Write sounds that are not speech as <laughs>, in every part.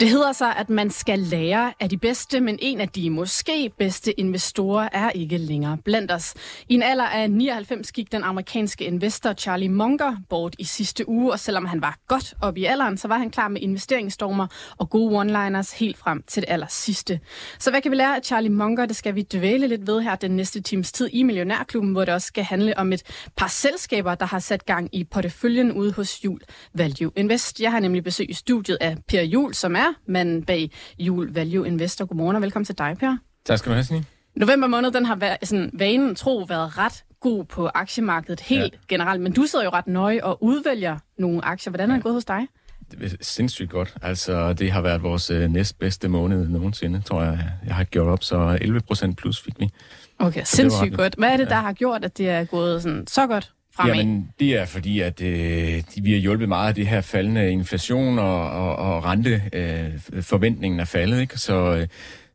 Det hedder sig, at man skal lære af de bedste, men en af de måske bedste investorer er ikke længere blandt os. I en alder af 99 gik den amerikanske investor Charlie Munger bort i sidste uge, og selvom han var godt op i alderen, så var han klar med investeringsstormer og gode one-liners helt frem til det aller sidste. Så hvad kan vi lære af Charlie Munger? Det skal vi dvæle lidt ved her den næste times tid i Millionærklubben, hvor det også skal handle om et par selskaber, der har sat gang i porteføljen ude hos Jul Value Invest. Jeg har nemlig besøg i studiet af Per Jul, som er manden bag Jul Value Investor. Godmorgen og velkommen til dig, Per. Tak skal du have, Signe. November måned, den har været, sådan, vanen tro været ret god på aktiemarkedet helt ja. generelt, men du sidder jo ret nøje og udvælger nogle aktier. Hvordan er det ja. gået hos dig? Det er sindssygt godt. Altså, det har været vores øh, næstbedste måned nogensinde, tror jeg. Jeg har gjort op, så 11 procent plus fik vi. Okay, sindssygt godt. Hvad er det, der ja. har gjort, at det er gået sådan, så godt? Fremad? Jamen, det er fordi, at øh, vi har hjulpet meget af det her faldende inflation og, og, og rente. Øh, forventningen er faldet, ikke? Så, øh,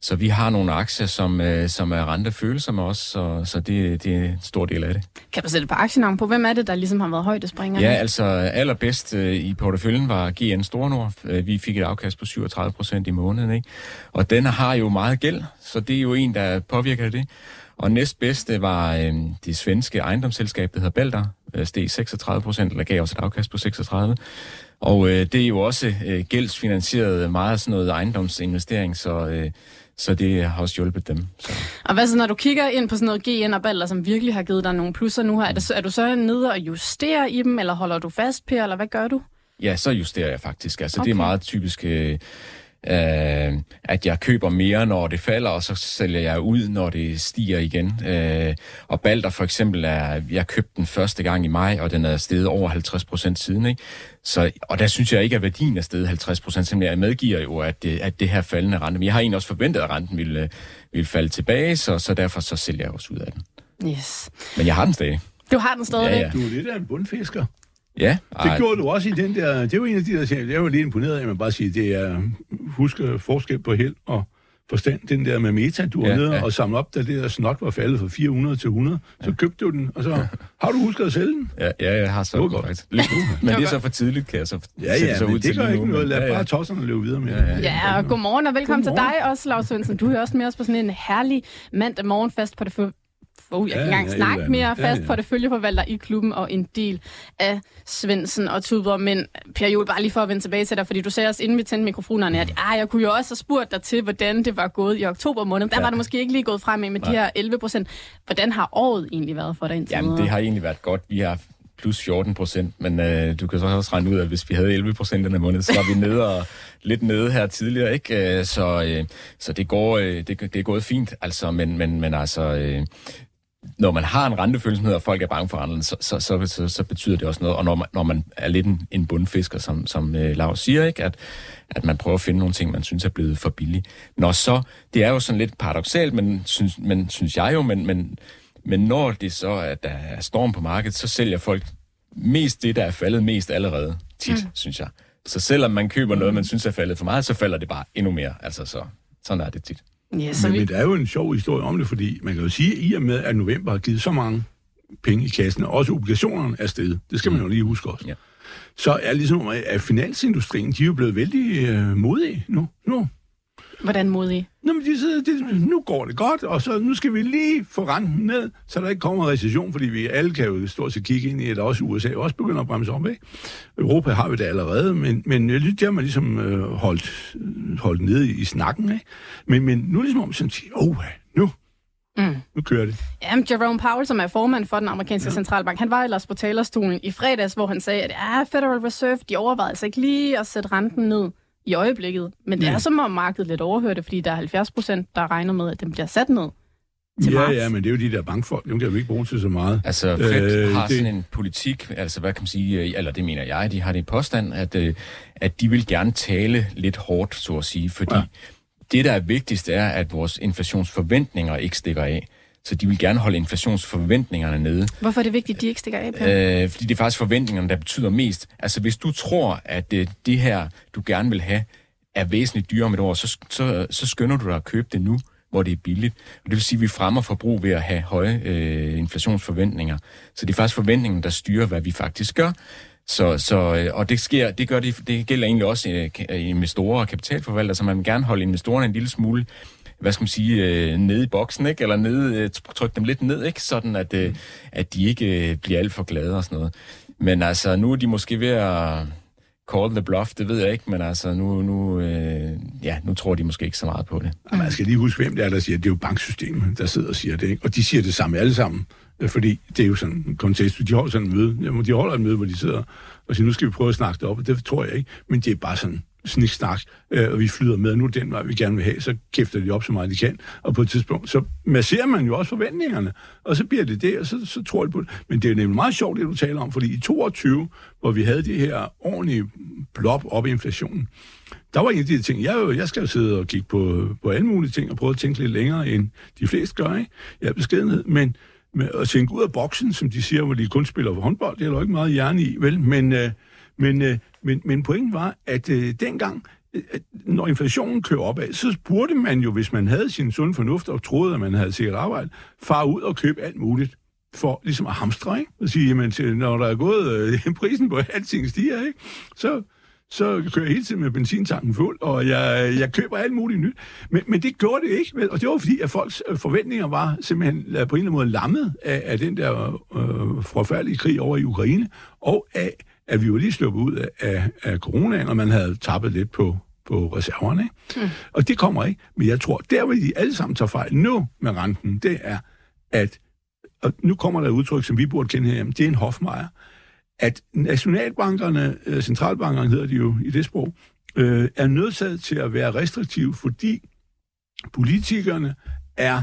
så vi har nogle aktier, som, øh, som er rentefølsomme også, så, så det, det er en stor del af det. Kan du sætte par aktienavn på? Hvem er det, der ligesom har været højdespringer? Ja, altså allerbedst øh, i porteføljen var GN Stornord. Øh, vi fik et afkast på 37 procent i måneden, ikke? Og den har jo meget gæld, så det er jo en, der påvirker det. Og næstbedste var øh, det svenske ejendomsselskab, der hedder Balder. Øh, steg 36 procent, eller gav os et afkast på 36. Og øh, det er jo også øh, gældsfinansieret meget sådan noget ejendomsinvestering, så, øh, så det har også hjulpet dem. Så. Og hvad så, når du kigger ind på sådan noget GN og Balder, som virkelig har givet dig nogle plusser nu her, er, det, er du så nede og justerer i dem, eller holder du fast, Per, eller hvad gør du? Ja, så justerer jeg faktisk. Altså, okay. det er meget typisk... Øh, øh, at jeg køber mere, når det falder, og så sælger jeg ud, når det stiger igen. Øh, og Balder for eksempel, er, jeg købte den første gang i maj, og den er steget over 50 procent siden. Ikke? Så, og der synes jeg ikke, at værdien er steget 50 procent. Simpelthen jeg medgiver jo, at det, at det her faldende rente, men jeg har egentlig også forventet, at renten ville, ville falde tilbage, så, så derfor så sælger jeg også ud af den. Yes. Men jeg har den stadig. Du har den stadig? Ja, ja. Du er lidt af en bundfisker. Ja. Det ej. gjorde du også i den der... Det var en af de der ting, jeg var lidt imponeret af, man bare sige, det er... Husk forskel på held og forstand, den der med meta, du var ja, nede ja. og samle op, da det der snot var faldet fra 400 til 100, så ja. købte du den, og så har du husket at sælge den? Ja, ja jeg har så godt. godt. men det er så for tidligt, kan jeg så Ja, ja, så men ud det gør ikke noget. Lad ja, ja. bare tosserne løbe videre med ja, ja, ja, og godmorgen og velkommen godmorgen. til dig også, Lars Svendsen. Du er også med os på sådan en herlig mandag morgenfest på det oh, jeg kan ikke engang ja, snakke mere fast ja, ja. følgeforvalter i klubben og en del af Svendsen og Tudor. Men Per Juhl, bare lige for at vende tilbage til dig, fordi du sagde også, inden vi tændte mikrofonerne, at ah, jeg kunne jo også have spurgt dig til, hvordan det var gået i oktober måned. Der ja. var det måske ikke lige gået frem med Nej. de her 11 procent. Hvordan har året egentlig været for dig indtil Jamen, det har egentlig været godt. Vi har plus 14 procent, men øh, du kan så også regne ud, at hvis vi havde 11 procent den måned, så var vi nede og <laughs> lidt nede her tidligere, ikke? Øh, så, øh, så det går, øh, det, det er gået fint, altså, men, men, men altså, øh, når man har en rentefølsomhed, og folk er bange for renten, så, så, så, så, så betyder det også noget. Og når man, når man er lidt en, en bundfisker, som, som uh, Lars siger, ikke, at, at man prøver at finde nogle ting, man synes er blevet for billige. Når så, det er jo sådan lidt paradoxalt, men synes, men, synes jeg jo, men, men, men når det så at der er storm på markedet, så sælger folk mest det, der er faldet mest allerede tit, mm. synes jeg. Så selvom man køber noget, man synes er faldet for meget, så falder det bare endnu mere. Altså så, sådan er det tit. Ja, så men, vi... men der er jo en sjov historie om det, fordi man kan jo sige, at i og med, at november har givet så mange penge i kassen, og også obligationerne er stedet. Det skal man jo lige huske også. Ja. Så er ligesom, at finansindustrien, de er jo blevet vældig øh, modige nu. nu. Hvordan modige? Nå, men de sidder, de, nu går det godt, og så nu skal vi lige få renten ned, så der ikke kommer recession, fordi vi alle kan jo stort set kigge ind i, at også USA også begynder at bremse op, ikke? Europa har vi det allerede, men, men det har man ligesom øh, holdt, holdt nede i, i snakken, ikke? Men, men nu er det ligesom om, sådan siger, åh, nu, Mm. Nu kører det. Jamen, Jerome Powell, som er formand for den amerikanske ja. centralbank, han var ellers på talerstolen i fredags, hvor han sagde, at ja, Federal Reserve, de overvejede altså ikke lige at sætte renten ned i øjeblikket. Men det ja. er som om markedet lidt overhører det, fordi der er 70 procent, der regner med, at den bliver sat ned til ja, marts? ja, men det er jo de der bankfolk, dem kan vi ikke bruge til så meget. Altså, Fed Øh, har det- sådan en politik, altså hvad kan man sige, øh, eller det mener jeg, de har det i påstand, at, øh, at de vil gerne tale lidt hårdt, så at sige, fordi ja. det, der er vigtigst, er, at vores inflationsforventninger ikke stikker af. Så de vil gerne holde inflationsforventningerne nede. Hvorfor er det vigtigt, at de ikke stikker af? Øh, fordi det er faktisk forventningerne, der betyder mest. Altså hvis du tror, at øh, det her, du gerne vil have, er væsentligt dyrere om et år, så, så, så skynder du dig at købe det nu, hvor det er billigt. Og det vil sige, at vi fremmer forbrug ved at have høje øh, inflationsforventninger. Så det er faktisk forventningen, der styrer, hvad vi faktisk gør. Så, så, øh, og det, sker, det, gør det, det gælder egentlig også øh, ka- investorer og kapitalforvaltere, så man vil gerne holde investorerne en lille smule hvad skal man sige, øh, nede i boksen, ikke? eller nede, øh, trykke dem lidt ned, ikke? sådan at, øh, at de ikke øh, bliver alt for glade og sådan noget. Men altså, nu er de måske ved at call the bluff, det ved jeg ikke, men altså, nu, nu, øh, ja, nu tror de måske ikke så meget på det. Mm. Man skal lige huske, hvem det er, der siger, det er jo banksystemet, der sidder og siger det. Ikke? Og de siger det samme alle sammen, øh, fordi det er jo sådan en kontekst. De holder sådan en møde. Jamen, de holder et møde, hvor de sidder og siger, nu skal vi prøve at snakke det op, og det tror jeg ikke. Men det er bare sådan sniksnak, øh, og vi flyder med, nu den vej, vi gerne vil have, så kæfter de op så meget, de kan. Og på et tidspunkt, så masserer man jo også forventningerne, og så bliver det det, og så, så tror jeg på det. Men det er jo nemlig meget sjovt, det du taler om, fordi i 22, hvor vi havde det her ordentlige blop op i inflationen, der var en af de ting, jeg, jo- jeg skal jo sidde og kigge på, på alle mulige ting, og prøve at tænke lidt længere, end de fleste gør, ikke? Jeg er beskedenhed, men med at tænke ud af boksen, som de siger, hvor de kun spiller for håndbold, det er der jo ikke meget hjerne i, vel? Men, øh, men, øh, men, men pointen var, at øh, dengang, øh, at når inflationen kører opad, så burde man jo, hvis man havde sin sunde fornuft og troede, at man havde sikkert arbejde, far ud og købe alt muligt for ligesom at hamstre, ikke? Og sige, jamen, til, når der er gået, øh, <laughs> prisen på alting stiger, ikke? Så, så kører jeg hele tiden med benzintanken fuld, og jeg, jeg køber alt muligt nyt. Men, men det gjorde det ikke, og det var fordi, at folks øh, forventninger var simpelthen øh, på en eller anden måde lammet af, af den der øh, forfærdelige krig over i Ukraine, og af, at vi jo lige sluppet ud af, af, af coronaen, og man havde tappet lidt på, på reserverne. Ikke? Mm. Og det kommer ikke. Men jeg tror, der vil de alle sammen tage fejl nu med renten, det er, at og nu kommer der et udtryk, som vi burde kende herhjemme, det er en hofmejer, at nationalbankerne, øh, centralbankerne hedder de jo i det sprog, øh, er nødsaget til at være restriktive, fordi politikerne er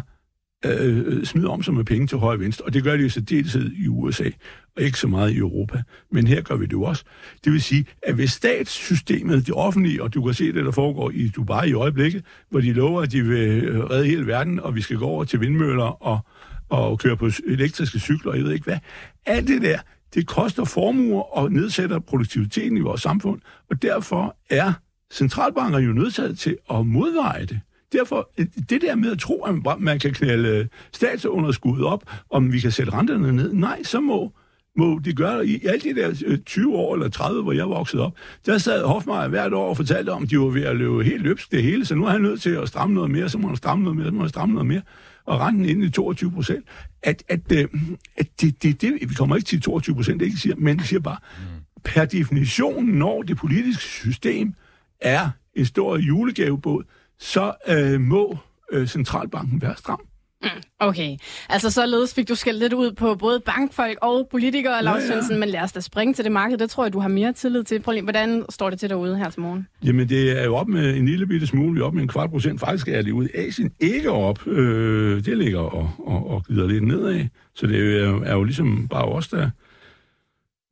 øh, smider om sig med penge til højre og venstre, og det gør de jo så deltid i USA, og ikke så meget i Europa. Men her gør vi det jo også. Det vil sige, at hvis statssystemet, det offentlige, og du kan se det, der foregår i Dubai i øjeblikket, hvor de lover, at de vil øh, redde hele verden, og vi skal gå over til vindmøller og, og køre på elektriske cykler, og jeg ved ikke hvad. Alt det der, det koster formuer og nedsætter produktiviteten i vores samfund, og derfor er centralbanker jo nødsaget til at modveje det. Derfor, øh, det der med at tro, at man man kan knalde øh, statsunderskuddet op, om vi kan sætte renterne ned, nej, så må, må de gøre. I alle de der øh, 20 år eller 30, hvor jeg voksede op, der sad Hofmeier hvert år og fortalte om, at de var ved at løbe helt løbsk det hele, så nu er han nødt til at stramme noget mere, så må han stramme noget mere, så må han stramme noget mere, og renten inde i 22 procent. At, at, øh, at det, det, det, vi kommer ikke til 22 procent, det ikke siger, men det siger bare, per definition, når det politiske system er en stor julegavebåd, så øh, må øh, centralbanken være stram. Okay, altså således fik du skældt lidt ud på både bankfolk og politikere, Lars ja. Svendsen, men lad os da springe til det marked. Det tror jeg, du har mere tillid til. Prøv lige, hvordan står det til derude her til morgen? Jamen, det er jo op med en lille bitte smule, vi er op med en kvart procent. Faktisk er det ude i Asien ikke op. Øh, det ligger og, og, og glider lidt nedad. Så det er, jo- er jo ligesom bare os, der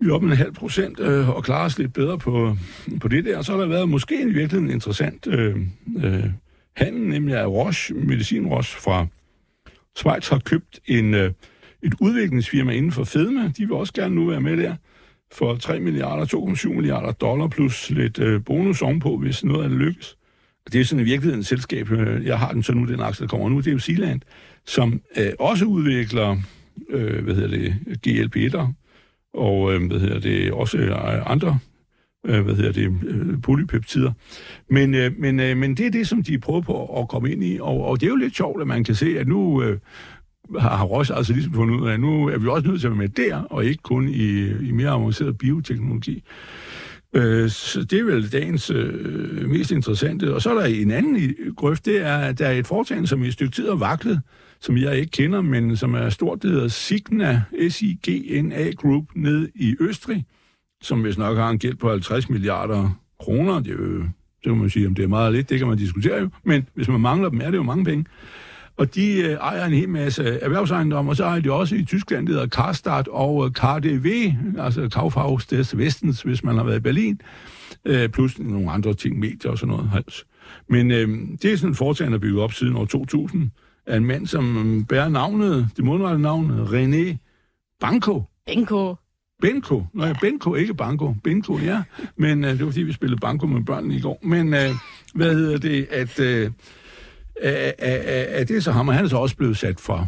vi er oppe med en halv procent øh, og klarer os lidt bedre på, på det der. Og så har der været måske en interessant øh, øh, handel, nemlig at Roche, medicin Roche fra Schweiz har købt en, øh, et udviklingsfirma inden for fedme. De vil også gerne nu være med der for 3 milliarder, 2,7 milliarder dollar plus lidt øh, bonus ovenpå, hvis noget af det lykkes. Og det er sådan i virkeligheden et selskab, øh, jeg har den så nu, den aktie, der kommer nu, det er jo Sealand, som øh, også udvikler, øh, hvad hedder det, GLP-1'er, og øh, hvad hedder det, også øh, andre øh, hvad hedder det, øh, polypeptider. Men, øh, men, øh, men det er det, som de prøver på at komme ind i, og, og det er jo lidt sjovt, at man kan se, at nu øh, har, Roche altså ligesom fundet ud af, at nu er vi også nødt til at være med der, og ikke kun i, i mere avanceret bioteknologi. Øh, så det er vel dagens øh, mest interessante. Og så er der en anden grøft, det er, at der er et foretagende, som i et stykke tid har vaklet, som jeg ikke kender, men som er stort, det hedder Signa, S-I-G-N-A Group, ned i Østrig, som hvis nok har en gæld på 50 milliarder kroner. Det er jo, det kan man sige, om det er meget lidt, det kan man diskutere jo, men hvis man mangler dem, er det jo mange penge. Og de øh, ejer en hel masse erhvervsejendomme, og så ejer de også i Tyskland, det hedder Karstadt og øh, KDW, altså Kaufhaus des Westens, hvis man har været i Berlin, øh, plus nogle andre ting, medier og sådan noget. Men øh, det er sådan en foretagende, bygget op siden år 2000, af en mand, som øh, bærer navnet, det mundrette navn, René Banco. Banco. Benko. Nå ja, Benko, ikke Banko. Benko, ja. Men øh, det var fordi, vi spillede Banko med børnene i går. Men øh, hvad hedder det, at... Øh, at, at, at det så ham, og han er så også blevet sat fra,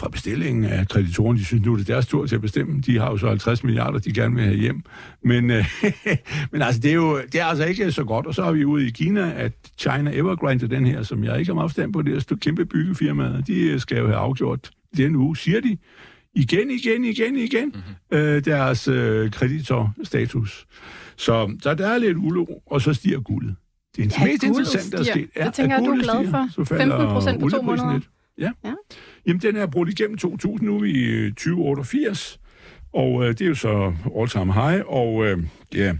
fra bestillingen af kreditoren. De synes nu, det er deres tur til at bestemme. De har jo så 50 milliarder, de gerne vil have hjem. Men, øh, <laughs> men altså, det er jo det er altså ikke så godt. Og så er vi ude i Kina, at China Evergrande, den her, som jeg ikke har meget forstand på, det er kæmpe byggefirmaer, de øh, skal jo have afgjort den uge, siger de, igen, igen, igen, igen, mm-hmm. øh, deres øh, kreditorstatus. Så, så der er lidt uro, og så stiger guldet. Det er ja, mest interessant, der er sket. Ja, det tænker jeg, du er glad for. 15 procent på to måneder. Lidt. Ja. ja. Jamen, den er brugt igennem 2.000 nu i 2088, og øh, det er jo så all-time high, og øh, ja,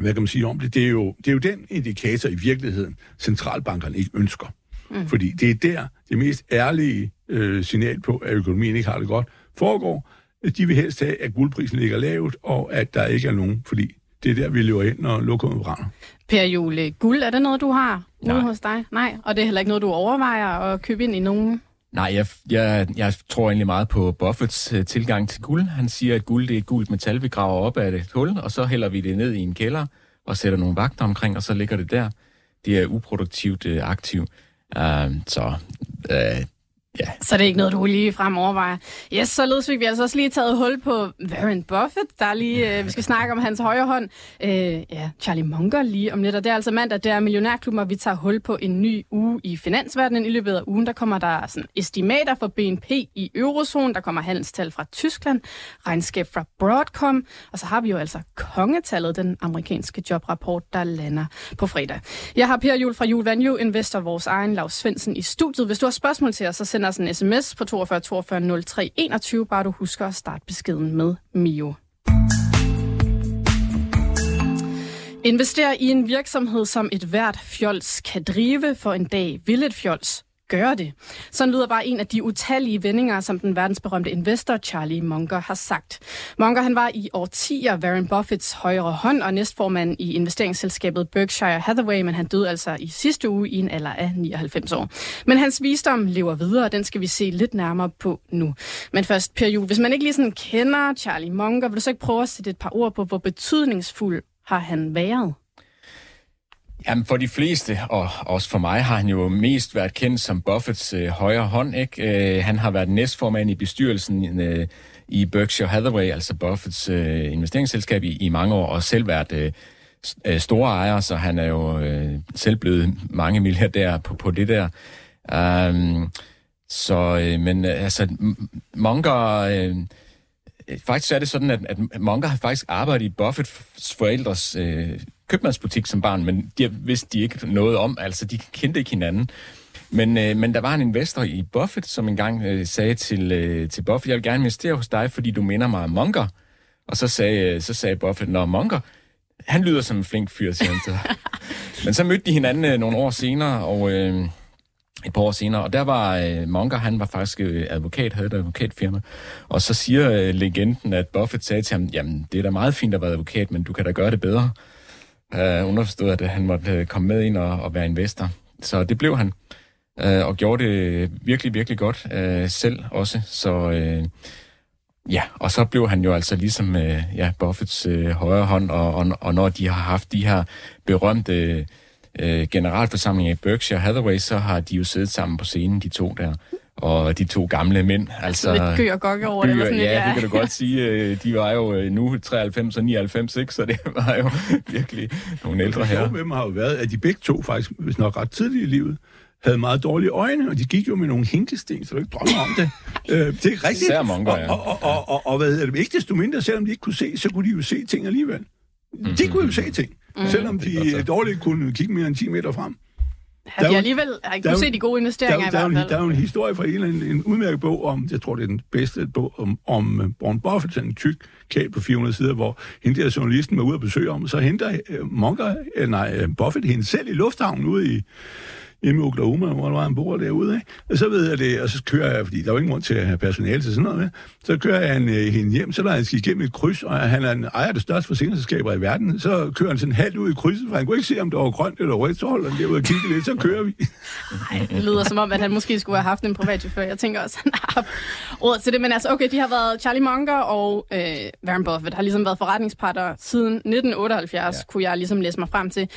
hvad kan man sige om det? Det er, jo, det er jo den indikator i virkeligheden, centralbankerne ikke ønsker. Mm. Fordi det er der det mest ærlige øh, signal på, at økonomien ikke har det godt, foregår. De vil helst have, at guldprisen ligger lavt, og at der ikke er nogen, fordi det er der, vi løber ind, når lokummet brænder. Per Jule, guld, er det noget, du har ude hos dig? Nej, og det er heller ikke noget, du overvejer at købe ind i nogen? Nej, jeg, jeg, jeg tror egentlig meget på Buffets uh, tilgang til guld. Han siger, at guld det er et gult metal, vi graver op af et hul, og så hælder vi det ned i en kælder og sætter nogle vagter omkring, og så ligger det der. Det er uproduktivt uh, aktivt. Uh, så uh, Ja. Så det er ikke noget, du lige frem overvejer. Yes, således fik vi altså også lige taget hul på Warren Buffett. Der lige, øh, vi skal snakke om hans højre hånd. Øh, ja, Charlie Munger lige om lidt. Og det er altså mandag, der er Millionærklubben, og vi tager hul på en ny uge i finansverdenen. I løbet af ugen, der kommer der sådan estimater for BNP i eurozonen. Der kommer handelstal fra Tyskland, regnskab fra Broadcom. Og så har vi jo altså kongetallet, den amerikanske jobrapport, der lander på fredag. Jeg har Per Jul fra Jul Value Investor, vores egen Lars Svendsen i studiet. Hvis du har spørgsmål til os, så send os en sms på 42 42 03 21, bare du husker at starte beskeden med Mio. Invester i en virksomhed, som et hvert fjols kan drive, for en dag vil et fjols gøre det. Sådan lyder bare en af de utallige vendinger, som den verdensberømte investor Charlie Munger har sagt. Munger han var i årtier Warren Buffetts højre hånd og næstformand i investeringsselskabet Berkshire Hathaway, men han døde altså i sidste uge i en alder af 99 år. Men hans visdom lever videre, og den skal vi se lidt nærmere på nu. Men først, Per Juhl, hvis man ikke lige sådan kender Charlie Munger, vil du så ikke prøve at sætte et par ord på, hvor betydningsfuld har han været? Jamen for de fleste, og også for mig, har han jo mest været kendt som Buffets øh, højre hånd. Ikke? Øh, han har været næstformand i bestyrelsen øh, i Berkshire Hathaway, altså Buffets øh, investeringsselskab, i, i mange år, og selv været øh, øh store ejer, så han er jo øh, selv blevet mange milliardærer på, på det der. Um, så, øh, men øh, altså, Munger... Øh, øh Faktisk er det sådan, at, at Munger har faktisk arbejdet i Buffets forældres øh, købmandsbutik som barn, men de vidste de ikke noget om, altså de kendte ikke hinanden. Men, øh, men der var en investor i Buffett, som engang øh, sagde til, øh, til Buffett, jeg vil gerne investere hos dig, fordi du minder mig om Munger. Og så sagde, øh, så sagde Buffett, når Munger, han lyder som en flink fyr, siger han til <laughs> Men så mødte de hinanden øh, nogle år senere, og øh, et par år senere, og der var øh, Munger, han var faktisk øh, advokat, havde et advokatfirma, og så siger øh, legenden, at Buffett sagde til ham, jamen det er da meget fint at være advokat, men du kan da gøre det bedre øh, underforstået, at han måtte øh, komme med ind og, og være investor. Så det blev han, øh, og gjorde det virkelig, virkelig godt øh, selv også. Så øh, ja, og så blev han jo altså ligesom øh, ja, Buffets øh, højre hånd, og, og, og når de har haft de her berømte øh, øh generalforsamlinger i Berkshire Hathaway, så har de jo siddet sammen på scenen, de to der og de to gamle mænd. Altså, altså lidt gør og over det. Sådan ja, ja, det kan du godt <laughs> sige. Øh, de var jo øh, nu 93 og 99, ikke? så det <laughs> var jo virkelig nogle ældre her. med dem har jo været, at de begge to faktisk, hvis nok ret tidligt i livet, havde meget dårlige øjne, og de gik jo med nogle hinkesten, så du ikke drømmer om det. <laughs> øh, det er rigtigt. Monker, ja. Og, og, og, og, og, hvad hedder det? Ikke desto mindre, selvom de ikke kunne se, så kunne de jo se ting alligevel. Mm-hmm. De kunne jo se ting, mm-hmm. selvom de dårligt kunne kigge mere end 10 meter frem. Har de alligevel har ikke se de gode investeringer der, der, i hvert fald? Der er jo en historie fra en, en, en udmærket bog om, jeg tror det er den bedste bog, om, om uh, Warren Buffett, en tyk kæb på 400 sider, hvor hende der journalisten var ude at besøge om, så henter uh, Monker, uh, nej, uh, Buffett hende selv i lufthavnen ude i, hjemme i Oklahoma, hvor han bor derude, ikke? Og så ved jeg det, og så kører jeg, fordi der er jo ingen grund til at have personale til sådan noget, med. så kører jeg en, øh, hende hjem, så der han skal igennem et kryds, og han er en ejer af det største forsikringsselskaber i verden, så kører han sådan halvt ud i krydset, for han kunne ikke se, om det var grønt eller rødt, så holder han derude og kigger lidt, så kører vi. <laughs> Nej, det lyder som om, at han måske skulle have haft en privat chauffør. Jeg tænker også, han har haft råd til det. Men altså, okay, de har været Charlie Munger og øh, Warren Buffett har ligesom været forretningspartner siden 1978, ja. kunne jeg ligesom læse mig frem til.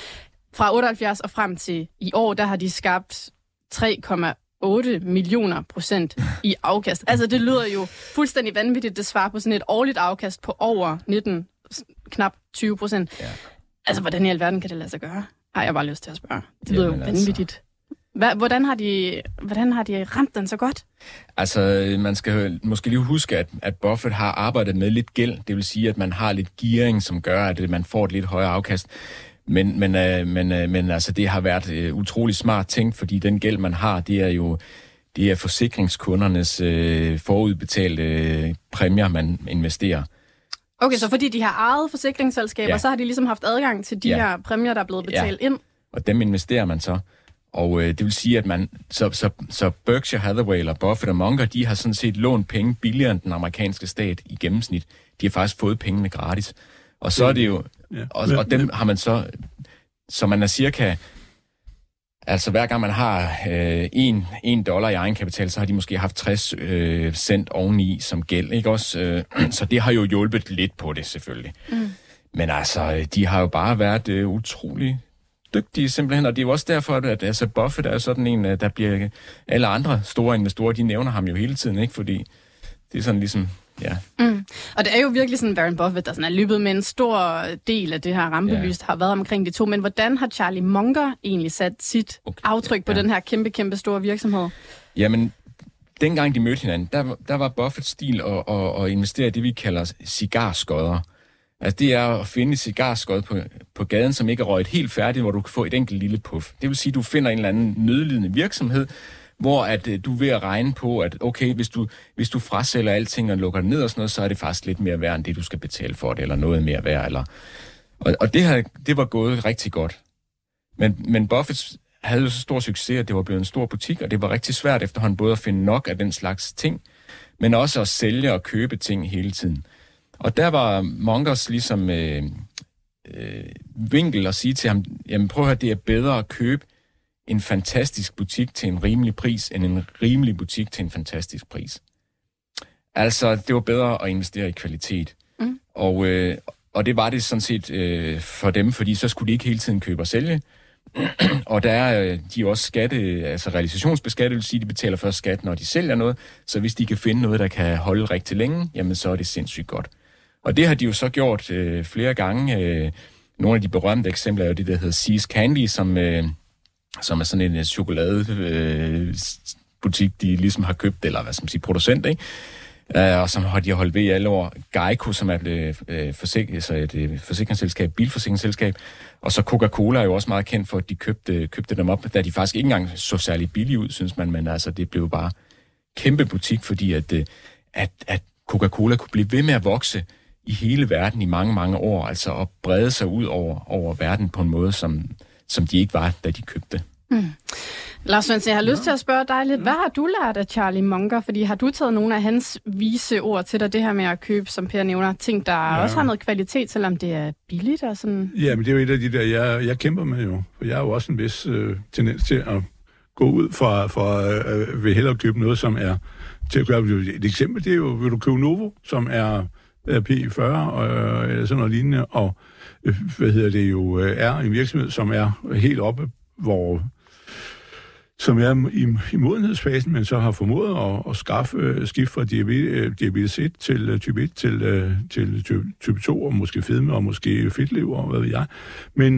Fra 78 og frem til i år, der har de skabt 3,8 millioner procent i afkast. Altså, det lyder jo fuldstændig vanvittigt, det svarer på sådan et årligt afkast på over 19, knap 20 procent. Ja. Altså, hvordan i alverden kan det lade sig gøre? Har jeg bare lyst til at spørge. Det lyder Jamen, jo altså- vanvittigt. Altså. Hva, hvordan, har de, hvordan har de ramt den så godt? Altså, man skal måske lige huske, at, at Buffett har arbejdet med lidt gæld. Det vil sige, at man har lidt gearing, som gør, at man får et lidt højere afkast. Men, men, øh, men, øh, men altså, det har været øh, utrolig smart tænkt, fordi den gæld, man har, det er jo det er forsikringskundernes øh, forudbetalte øh, præmier, man investerer. Okay, så fordi de har eget forsikringsselskaber, ja. så har de ligesom haft adgang til de ja. her præmier, der er blevet betalt ja. ind? og dem investerer man så. Og øh, det vil sige, at man, så, så, så Berkshire Hathaway eller Buffett og Munger, de har sådan set lånt penge billigere end den amerikanske stat i gennemsnit. De har faktisk fået pengene gratis. Og så er det jo, ja. og, og dem har man så, så man er cirka, altså hver gang man har øh, en, en dollar i egenkapital, så har de måske haft 60 øh, cent oveni som gæld, ikke også? Øh, <clears throat> så det har jo hjulpet lidt på det, selvfølgelig. Mm. Men altså, de har jo bare været øh, utrolig dygtige simpelthen, og det er jo også derfor, at altså, Buffett er sådan en, øh, der bliver... Alle andre store investorer, de nævner ham jo hele tiden, ikke? Fordi det er sådan ligesom... Ja. Mm. Og det er jo virkelig sådan, Warren Buffett, der sådan er løbet med en stor del af det her rampelys, ja. har været omkring de to. Men hvordan har Charlie Munger egentlig sat sit okay. aftryk på ja. den her kæmpe, kæmpe store virksomhed? Jamen, dengang de mødte hinanden, der, der var Buffetts stil at, at, at investere i det, vi kalder cigarskodder. Altså det er at finde et cigarskod på, på gaden, som ikke er røget helt færdigt, hvor du kan få et enkelt lille puff. Det vil sige, at du finder en eller anden nødlidende virksomhed, hvor at øh, du er ved at regne på, at okay, hvis du, hvis du frasælger alting og lukker det ned og sådan noget, så er det faktisk lidt mere værd end det, du skal betale for det, eller noget mere værd. Eller... Og, og det, her, det var gået rigtig godt. Men, men Buffett havde jo så stor succes, at det var blevet en stor butik, og det var rigtig svært efterhånden både at finde nok af den slags ting, men også at sælge og købe ting hele tiden. Og der var Mongers ligesom øh, øh, vinkel at sige til ham, jamen prøv at høre, det er bedre at købe en fantastisk butik til en rimelig pris, end en rimelig butik til en fantastisk pris. Altså, det var bedre at investere i kvalitet. Mm. Og, øh, og det var det sådan set øh, for dem, fordi så skulle de ikke hele tiden købe og sælge. <clears throat> og der er øh, de også skatte, altså realisationsbeskattet, vil sige, de betaler først skat, når de sælger noget. Så hvis de kan finde noget, der kan holde rigtig længe, jamen så er det sindssygt godt. Og det har de jo så gjort øh, flere gange. Øh, nogle af de berømte eksempler er jo det, der hedder Seas Candy, som, øh, som er sådan en chokoladebutik, øh, øh de ligesom har købt, eller hvad skal man sige, producent, ikke? Uh, og som har de holdt ved i alle år. Geico, som er et, øh, øh forsik- altså et forsikringsselskab, bilforsikringsselskab. Og så Coca-Cola er jo også meget kendt for, at de købte, købte dem op, da de faktisk ikke engang så særlig billige ud, synes man. Men altså, det blev bare kæmpe butik, fordi at, at, at Coca-Cola kunne blive ved med at vokse i hele verden i mange, mange år, altså at brede sig ud over, over verden på en måde, som, som de ikke var, da de købte. Mm. Lars Svendsen, jeg har lyst til at spørge dig lidt. Hvad har du lært af Charlie Munger? Fordi har du taget nogle af hans vise ord til dig, det her med at købe, som Per nævner, ting, der ja. også har noget kvalitet, selvom det er billigt og sådan? Ja, men det er jo et af de der, jeg, jeg kæmper med jo. For jeg har jo også en vis øh, tendens til at gå ud fra, fra øh, vil hellere købe noget, som er til at gøre et eksempel, det er jo, vil du købe Novo, som er Øh, P40 og eller sådan noget lignende, og øh, Øh, hvad hedder det jo, øh, er en virksomhed, som er helt oppe, hvor som er i, i modenhedsfasen, men så har formået at, at skaffe øh, skift fra diabetes, diabetes 1 til type 1 til, til type 2, og måske fedme, og måske fedtlever, og hvad ved jeg. Men,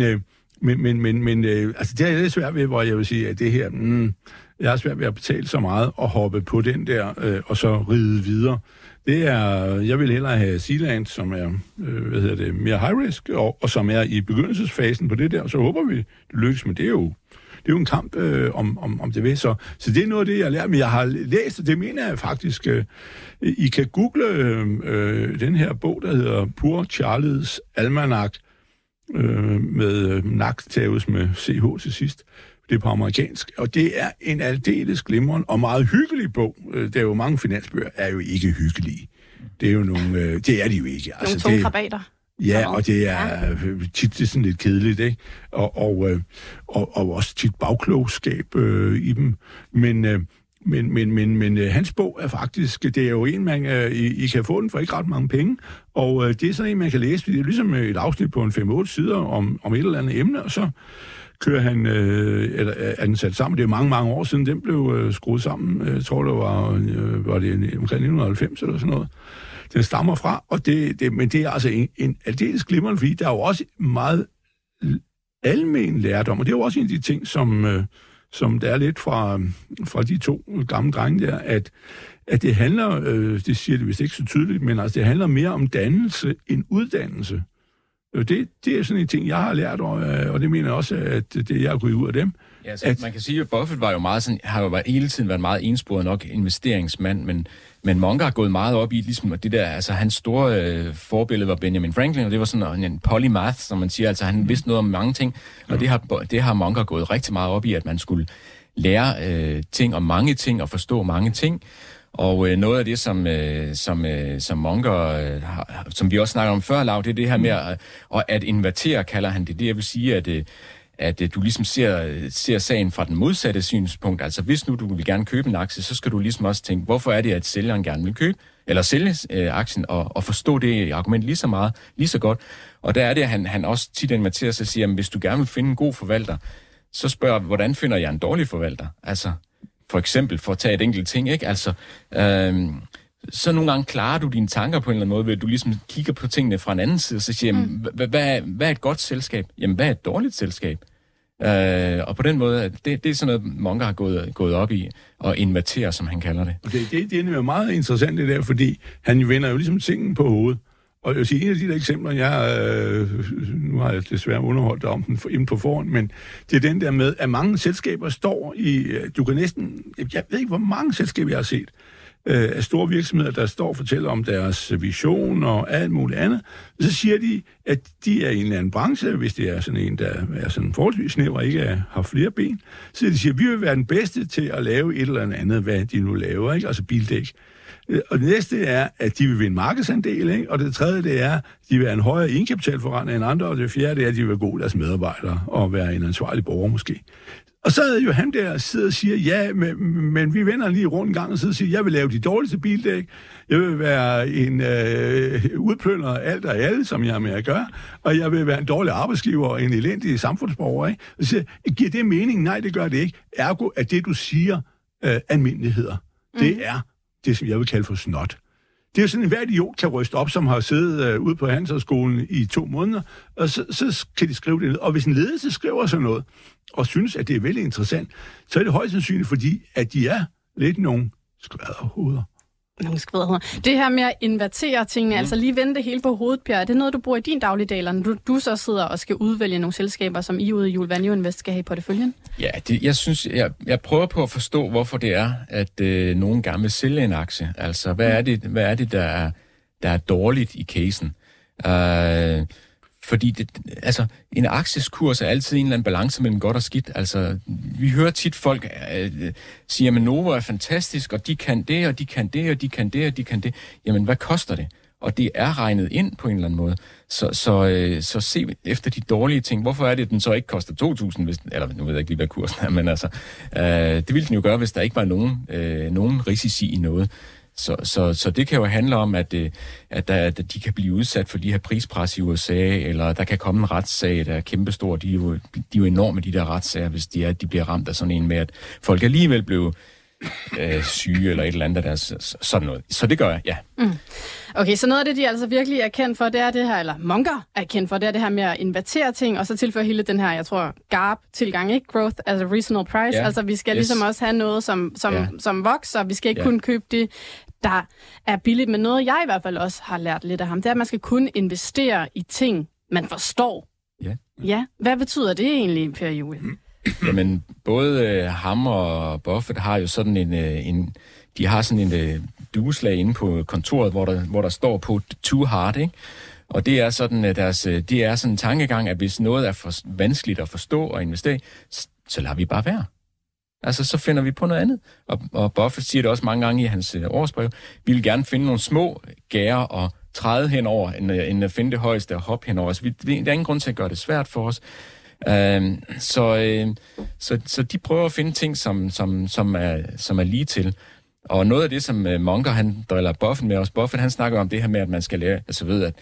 men, men, men, men altså, det er lidt svært ved, hvor jeg vil sige, at det her, mm, jeg har svært ved at betale så meget og hoppe på den der, øh, og så ride videre. Det er, jeg vil hellere have Sealand, som er, øh, hvad hedder det, mere high risk, og, og som er i begyndelsesfasen på det der, og så håber vi, det lykkes, men det er jo, det er jo en kamp øh, om, om, om det ved. Så, så det er noget af det, jeg har lært, men jeg har læst, og det mener jeg faktisk, øh, I kan google øh, øh den her bog, der hedder Pur Charles Almanac, øh, med øh, med CH til sidst. Det er på amerikansk. Og det er en aldeles glimrende og meget hyggelig bog. Øh, Der er jo mange finansbøger, er jo ikke hyggelige. Det er jo nogle... øh, Det er de jo ikke. Nogle tunge det, krabater. Ja, og det er øh, tit det er sådan lidt kedeligt, ikke? Og, og, øh, og, og også tit bagklogskab øh, i dem. Men, øh, men, men, men, men øh, hans bog er faktisk, det er jo en, man, øh, I, I kan få den for ikke ret mange penge, og øh, det er sådan en, man kan læse, det er ligesom et afsnit på en 5-8 sider om, om et eller andet emne, og så kører han, øh, eller øh, er den sat sammen, det er mange, mange år siden, den blev øh, skruet sammen, øh, jeg tror det var, øh, var det omkring 1990 eller sådan noget, den stammer fra, og det, det, men det er altså en, en aldeles glimrende, fordi der er jo også meget almen lærdom, og det er jo også en af de ting, som, øh, som der er lidt fra, fra de to gamle drenge der, at, at det handler, øh, det siger det vist ikke så tydeligt, men altså det handler mere om dannelse end uddannelse. Og det, det er sådan en ting, jeg har lært, og, øh, og det mener jeg også, at det jeg har gået ud af dem. Ja, så at, man kan sige, at Buffett var jo meget sådan, har jo hele tiden været meget ensporet nok investeringsmand, men, men Munger har gået meget op i ligesom, det der, altså hans store øh, forbillede var Benjamin Franklin, og det var sådan en polymath, som man siger, altså han vidste noget om mange ting, og det har, det har Munger gået rigtig meget op i, at man skulle lære øh, ting om mange ting og forstå mange ting. Og øh, noget af det, som, øh, som, øh, som Monger, øh, har, som vi også snakker om før, Lav, det er det her med at, at, invertere, kalder han det. Det jeg vil sige, at, øh, at øh, du ligesom ser, ser sagen fra den modsatte synspunkt. Altså hvis nu du vil gerne købe en aktie, så skal du ligesom også tænke, hvorfor er det, at sælgeren gerne vil købe, eller sælge øh, aktien, og, og forstå det argument lige så meget, lige så godt. Og der er det, at han, han også tit inverterer sig og siger, at hvis du gerne vil finde en god forvalter, så spørger hvordan finder jeg en dårlig forvalter? Altså, for eksempel, for at tage et enkelt ting, ikke? Altså, øhm, så nogle gange klarer du dine tanker på en eller anden måde, ved at du ligesom kigger på tingene fra en anden side, og så siger, mm. hvad, hvad, hvad er et godt selskab? Jamen, hvad er et dårligt selskab? Øh, og på den måde, det, det er sådan noget, Monker har gået, gået op i, og invertere, som han kalder det. Og det, det, det er meget interessant det der, fordi han vender jo ligesom tingene på hovedet. Og jeg vil sige, en af de der eksempler, jeg, øh, nu har jeg desværre underholdt om den inden på forhånd, men det er den der med, at mange selskaber står i, øh, du kan næsten, jeg ved ikke, hvor mange selskaber jeg har set, øh, af store virksomheder, der står og fortæller om deres vision og alt muligt andet. Så siger de, at de er i en eller anden branche, hvis det er sådan en, der er sådan forholdsvis snæver og ikke er, har flere ben. Så de siger, at vi vil være den bedste til at lave et eller andet, hvad de nu laver, ikke? altså bildæk. Øh, og det næste er, at de vil vinde markedsandel, ikke? og det tredje det er, at de vil have en højere indkapitalforretning end andre, og det fjerde det er, at de vil være gode deres medarbejdere og være en ansvarlig borger måske. Og så er jo ham der sidder og siger, ja, men, men vi vender lige rundt en gang og sidder og siger, jeg vil lave de dårligste bildæk, jeg vil være en øh, udplønder af alt og alle, som jeg har med at gøre, og jeg vil være en dårlig arbejdsgiver og en elendig samfundsborger. Ikke? Og så siger, giver det mening? Nej, det gør det ikke. Ergo er det, du siger, øh, almindeligheder. Mm. Det er det, som jeg vil kalde for snot. Det er jo sådan, en hver idiot kan ryste op, som har siddet øh, ude på Handelshøjskolen i to måneder, og så, så kan de skrive det ned. Og hvis en ledelse skriver sådan noget, og synes, at det er vældig interessant, så er det højst sandsynligt, fordi at de er lidt nogle skvaderhoveder. Nogle skvaderhoveder. Det her med at invertere tingene, mm. altså lige vende det hele på hovedet, Per, er det noget, du bruger i din dagligdag, eller når du, du så sidder og skal udvælge nogle selskaber, som I ude i Jule Value Invest skal have i porteføljen? Ja, det, jeg synes, jeg, jeg prøver på at forstå, hvorfor det er, at øh, nogen gerne vil sælge en aktie. Altså, hvad er det, hvad er det der, er, der er dårligt i casen? Øh, fordi det, altså, en aktieskurs er altid en eller anden balance mellem godt og skidt. Altså, vi hører tit folk øh, øh sige, at Novo er fantastisk, og de kan det, og de kan det, og de kan det, og de kan det. Jamen, hvad koster det? Og det er regnet ind på en eller anden måde. Så, så, øh, så se efter de dårlige ting. Hvorfor er det, at den så ikke koster 2.000? Hvis, eller nu ved jeg ikke lige, hvad kursen er, men altså, øh, det ville den jo gøre, hvis der ikke var nogen, øh, nogen risici i noget. Så, så, så det kan jo handle om, at, øh, at, der, at de kan blive udsat for de her prispres i USA, eller der kan komme en retssag, der er kæmpestor. De er jo, de er jo enorme, de der retssager, hvis de, er, de bliver ramt af sådan en med, at folk alligevel blev øh, syge eller et eller andet deres, sådan noget. Så det gør jeg, ja. Mm. Okay, så noget af det, de altså virkelig er kendt for, det er det her, eller Monker er kendt for, det er det her med at invertere ting, og så tilføre hele den her, jeg tror, GARP-tilgang, ikke? Growth as a reasonable price. Ja. Altså, vi skal Yes. ligesom også have noget, som, som, Ja. som vokser. Vi skal ikke Ja. kun købe det, der er billigt. Men noget, jeg i hvert fald også har lært lidt af ham, det er, at man skal kun investere i ting, man forstår. Ja. Ja, hvad betyder det egentlig, Per Juhl? <clears throat> Jamen, både øh, ham og Buffett har jo sådan en, øh, en de har sådan en øh, dueslag inde på kontoret, hvor der, hvor der står på too hard, ikke? Og det er sådan, at deres, øh, det er sådan en tankegang, at hvis noget er for vanskeligt at forstå og investere, så lader vi bare være. Altså, så finder vi på noget andet. Og, og Buffett siger det også mange gange i hans øh, årsbrev. Vi vil gerne finde nogle små gærer og træde henover, end, øh, end at finde det højeste og hoppe henover. Altså, så vi, der er ingen grund til at gøre det svært for os. Øhm, så, øh, så, så de prøver at finde ting, som, som, som, er, som er lige til. Og noget af det, som øh, Monker, han driller Buffett med os, Buffett, han snakker om det her med, at man skal lære, altså ved, at,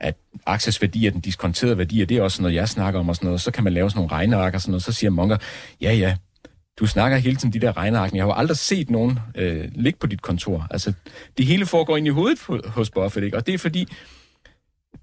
at aktiesværdier, den diskonterede værdi, det er også noget, jeg snakker om og sådan noget, så kan man lave sådan nogle regneark og sådan noget, så siger Monker, ja, ja, du snakker hele tiden de der regneark, jeg har jo aldrig set nogen øh, ligge på dit kontor. Altså, det hele foregår ind i hovedet hos Buffett, ikke? Og det er fordi,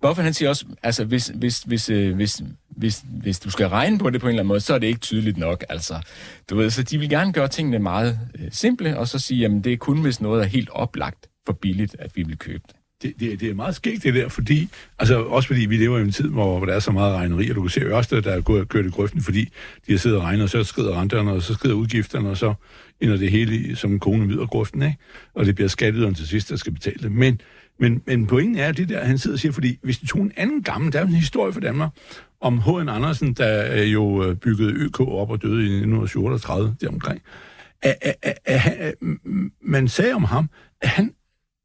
Buffett han siger også, altså hvis, hvis, hvis, øh, hvis, hvis, hvis du skal regne på det på en eller anden måde, så er det ikke tydeligt nok. Altså, du ved, så de vil gerne gøre tingene meget øh, simple, og så sige, jamen det er kun hvis noget er helt oplagt for billigt, at vi vil købe det. Det, det, det er meget skægt det der, fordi, altså også fordi vi lever i en tid, hvor, hvor der er så meget regneri, og du kan se Ørsted, der er gået kørt i grøften, fordi de har siddet og regnet, og så skrider renterne, og så skrider udgifterne, og så ender det hele i, som en kone videre grøften, ikke? Og det bliver skattet til sidst, der skal betale det. Men men, men pointen er det der, han sidder og siger, fordi hvis du tog en anden gammel, der er en historie for Danmark, om H.N. Andersen, der øh, jo øh, byggede ØK op og døde i 1938 deromkring. At, at, at, at, at, man sagde om ham, at han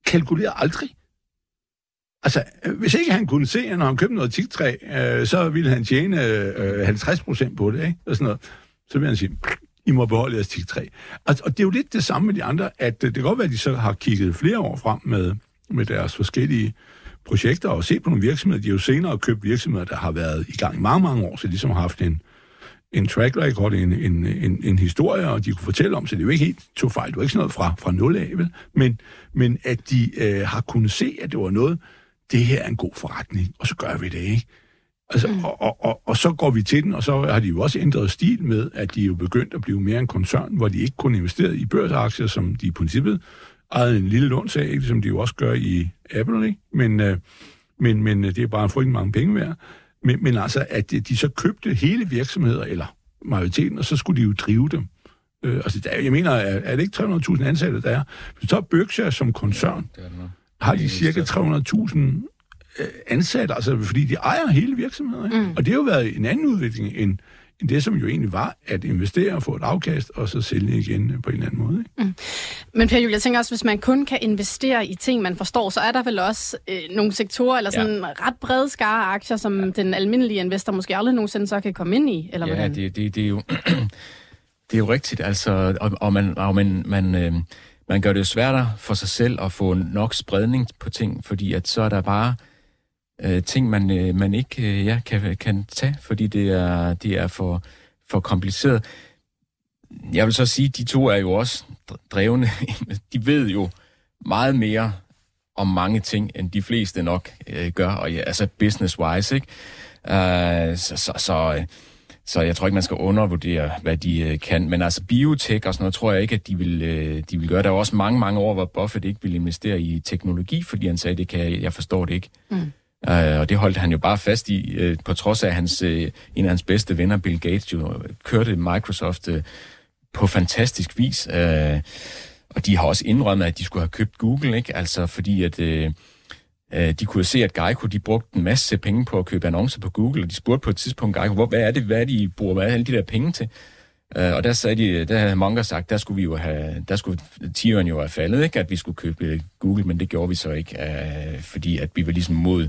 kalkulerede aldrig. Altså, øh, hvis ikke han kunne se, at når han købte noget tigtræ, øh, så ville han tjene øh, 50 procent på det, ikke? Og sådan noget. Så vil han sige, I må beholde jeres tigtræ. Altså, og det er jo lidt det samme med de andre, at øh, det kan godt være, at de så har kigget flere år frem med, med deres forskellige projekter og se på nogle virksomheder. De har jo senere købt virksomheder, der har været i gang i mange, mange år, så de ligesom har haft en, en track record, en, en, en, en historie, og de kunne fortælle om, så det er jo ikke helt to fejl, det er ikke sådan noget fra, fra nul af, vel? Men, men at de øh, har kunnet se, at det var noget, det her er en god forretning, og så gør vi det, ikke? Altså, mm. og, og, og, og så går vi til den, og så har de jo også ændret stil med, at de er jo begyndt at blive mere en koncern, hvor de ikke kun investerer i børsaktier, som de i princippet ejet en lille lånsag, ikke, som de jo også gør i Apple, ikke? Men, øh, men, men øh, det er bare frygtelig mange penge værd. Men, men altså, at de så købte hele virksomheder, eller majoriteten, og så skulle de jo drive dem. Øh, altså, der, jeg mener, er, er det ikke 300.000 ansatte, der er? Hvis du tager Berkshire som koncern, har de cirka 300.000 øh, ansatte, altså fordi de ejer hele virksomheden. Ikke? Mm. Og det har jo været en anden udvikling end end det, som jo egentlig var at investere og få et afkast, og så sælge igen på en eller anden måde. Ikke? Mm. Men Per jeg tænker også, hvis man kun kan investere i ting, man forstår, så er der vel også øh, nogle sektorer, eller sådan ja. ret brede skare aktier, som ja. den almindelige investor måske aldrig nogensinde så kan komme ind i, eller ja, hvordan? det, det, det er jo... <clears throat> det er jo rigtigt, altså, og, og man, og man, man, øh, man gør det jo sværere for sig selv at få nok spredning på ting, fordi at så er der bare øh, ting, man, øh, man ikke øh, ja, kan, kan tage, fordi det er, det er for, for kompliceret. Jeg vil så sige, at de to er jo også drevne. <laughs> De ved jo meget mere om mange ting, end de fleste nok øh, gør, og ja, altså business-wise, ikke? Uh, så, så, så, øh, så jeg tror ikke, man skal undervurdere, hvad de øh, kan. Men altså biotech og sådan noget, tror jeg ikke, at de vil, øh, de vil gøre. Der var også mange, mange år, hvor Buffett ikke ville investere i teknologi, fordi han sagde, det kan jeg, forstår det ikke. Mm. Uh, og det holdt han jo bare fast i, uh, på trods af, hans, uh, en af hans bedste venner, Bill Gates, jo kørte Microsoft på fantastisk vis. Og de har også indrømmet, at de skulle have købt Google, ikke? Altså fordi at... Øh, de kunne se, at Geico de brugte en masse penge på at købe annoncer på Google, og de spurgte på et tidspunkt Geico, hvor, hvad er det, hvad er det, bruger hvad er alle de der penge til? Uh, og der sagde de, der havde Monker sagt, der skulle vi jo have, der skulle tieren jo have faldet, ikke? At vi skulle købe Google, men det gjorde vi så ikke, uh, fordi at vi var ligesom mod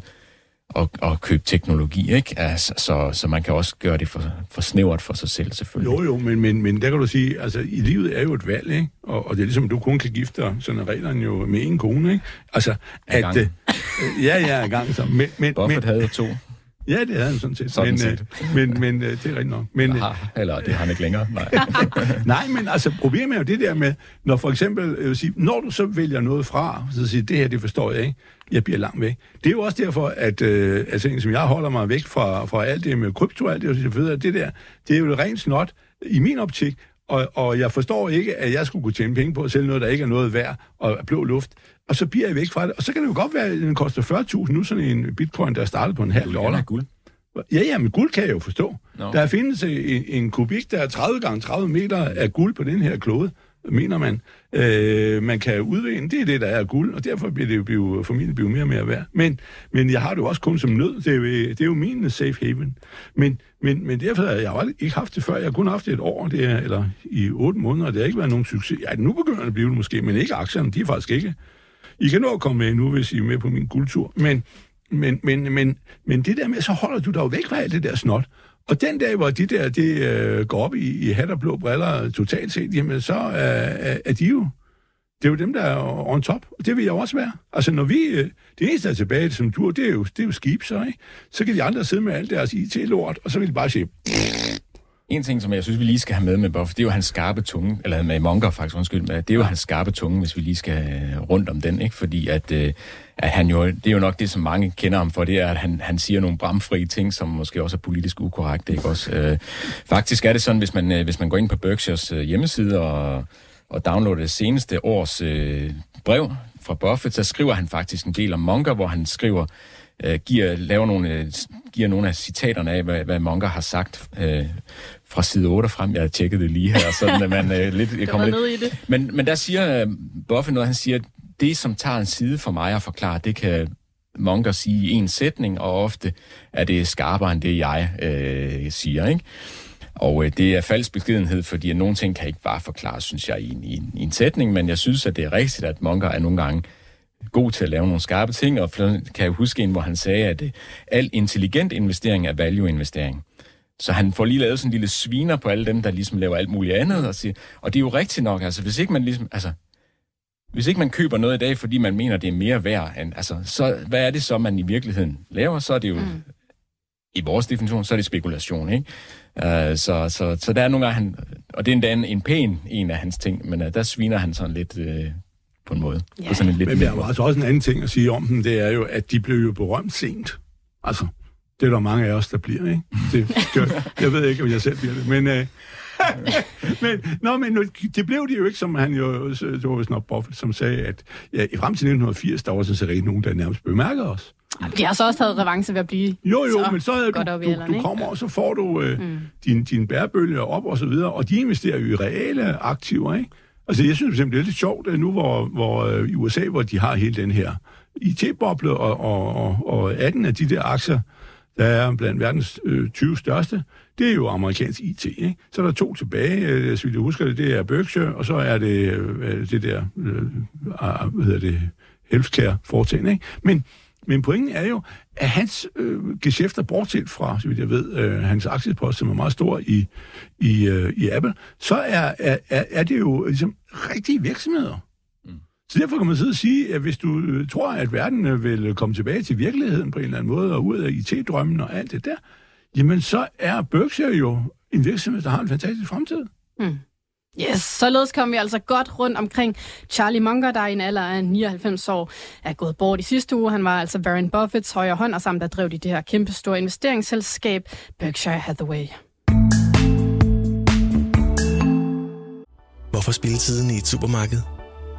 at, at købe teknologi, ikke? Altså, så, så man kan også gøre det for, for snævert for sig selv, selvfølgelig. Jo, jo, men, men, men der kan du sige, altså i livet er jo et valg, ikke? Og, og det er ligesom, du kun kan gifte dig, sådan er reglerne jo med en kone, ikke? Altså, at... Øh, ja, ja, i gang så. Men, men, Buffett men, havde to. Ja, det havde han sådan set. Sådan men, set. Øh, men, men øh, det er rigtigt nok. Men, Aha, eller det har han ikke længere. Nej. <laughs> Nej, men altså problemet er jo det der med, når for eksempel, jeg vil sige, når du så vælger noget fra, så siger det her, det forstår jeg ikke, jeg bliver langt væk. Det er jo også derfor, at øh, altså, som jeg holder mig væk fra, fra alt det med krypto, alt det, ved, det der, det er jo rent snot i min optik, og, og jeg forstår ikke, at jeg skulle kunne tjene penge på at sælge noget, der ikke er noget værd og blå luft. Og så bliver jeg væk fra det. Og så kan det jo godt være, at den koster 40.000 nu, sådan en bitcoin, der er startet på en halv dollar. guld. Ja, ja, men guld kan jeg jo forstå. No. Der findes en, en kubik, der er 30 gange 30 meter af guld på den her klode. mener man. Øh, man kan udvinde, det er det, der er guld, og derfor bliver det jo blive, formentlig blive mere og mere værd. Men, men jeg har det jo også kun som nød. Det er jo, det er jo min safe haven. Men, men, men derfor har jeg jo ikke haft det før. Jeg har kun haft det et år, det er, eller i otte måneder, og det har ikke været nogen succes. Ja, nu begynder det at blive det måske, men ikke aktierne, de er faktisk ikke. I kan nå at komme med nu, hvis I er med på min guldtur. Men, men, men, men, men det der med, så holder du dig jo væk fra alt det der snot. Og den dag, hvor de der det, øh, går op i, i hat og blå briller totalt set, jamen så er, er de jo det er jo dem, der er on top, og det vil jeg også være. Altså, når vi... Øh, det eneste, der er tilbage som tur, det er jo, det er jo skib, så, ikke? Så kan de andre sidde med alt deres IT-lort, og så vil de bare sige... En ting, som jeg synes, vi lige skal have med med Buff, det er jo hans skarpe tunge, eller med Monker faktisk, undskyld, men det er jo hans skarpe tunge, hvis vi lige skal øh, rundt om den, ikke? Fordi at, øh, at han jo, det er jo nok det, som mange kender ham for, det er, at han, han siger nogle bramfri ting, som måske også er politisk ukorrekte, ikke også? Øh, faktisk er det sådan, hvis man, øh, hvis man går ind på Berkshires hjemmeside og, og downloader det seneste års øh, brev fra Buffett, så skriver han faktisk en del om Monker, hvor han skriver, øh, giver, laver nogle, øh, giver nogle af citaterne af, hvad, hvad Monker har sagt øh, fra side 8 frem. Jeg har tjekket det lige her, sådan at man øh, lidt... <laughs> Jeg kommer lidt. I det. Men, men der siger øh, Buffett noget, han siger, det som tager en side for mig at forklare, det kan Monker sige i en sætning, og ofte er det skarpere end det, jeg øh, siger, ikke? Og øh, det er falsk beskedenhed, fordi at nogle ting kan ikke bare forklares, synes jeg, i en, i, en, i en sætning, men jeg synes, at det er rigtigt, at Monker er nogle gange god til at lave nogle skarpe ting, og kan jeg huske en, hvor han sagde, at øh, al intelligent investering er value-investering. Så han får lige lavet sådan en lille sviner på alle dem, der ligesom laver alt muligt andet, og, siger, og det er jo rigtigt nok, altså hvis ikke man ligesom, altså hvis ikke man køber noget i dag, fordi man mener, det er mere værd, end, altså, så hvad er det så, man i virkeligheden laver? Så er det jo, mm. i vores definition, så er det spekulation, ikke? Uh, så, så, så der er nogle gange, han, og det er endda en, en pæn en af hans ting, men uh, der sviner han sådan lidt uh, på en måde. Ja. På sådan en lidt Men der er altså også en anden ting at sige om dem, det er jo, at de blev jo berømt sent. Altså, det er der mange af os, der bliver, ikke? Det, det, jeg ved ikke, om jeg selv bliver det, men... Uh, <laughs> men, nå, men det blev de jo ikke, som han jo, det var nok Buffett, som sagde, at ja, i frem til 1980, der var sådan set ikke nogen, der nærmest bemærkede os. De har så også taget revanche ved at blive Jo, jo, så men så godt du, du, du ikke? kommer, og så får du øh, mm. din, din bærebølge op og så videre, og de investerer jo i reale aktiver, ikke? Altså, jeg synes simpelthen, det er lidt sjovt, at nu hvor, hvor øh, i USA, hvor de har hele den her IT-boble, og, og, og, og 18 af de der aktier, der er blandt verdens øh, 20 største, det er jo amerikansk IT. Ikke? Så er der to tilbage, øh, så vidt jeg husker det, det er Berkshire, og så er det øh, det der, øh, ah, hvad hedder det, healthcare foretagende. Ikke? Men, men pointen er jo, at hans øh, geschæfter, bortset fra, så vidt jeg ved, øh, hans aktiepost, som er meget stor i, i, øh, i Apple, så er, er, er, er det jo ligesom rigtige virksomheder. Så derfor kan man sidde og sige, at hvis du øh, tror, at verden øh, vil komme tilbage til virkeligheden på en eller anden måde, og ud af IT-drømmen og alt det der, jamen så er Berkshire jo en virksomhed, der har en fantastisk fremtid. Yes, således kom vi altså godt rundt omkring Charlie Munger, der i en alder af 99 år er gået bort i sidste uge. Han var altså Warren Buffetts højre hånd, og sammen der drev de det her kæmpestore investeringsselskab Berkshire Hathaway. Hvorfor spille tiden i et supermarked,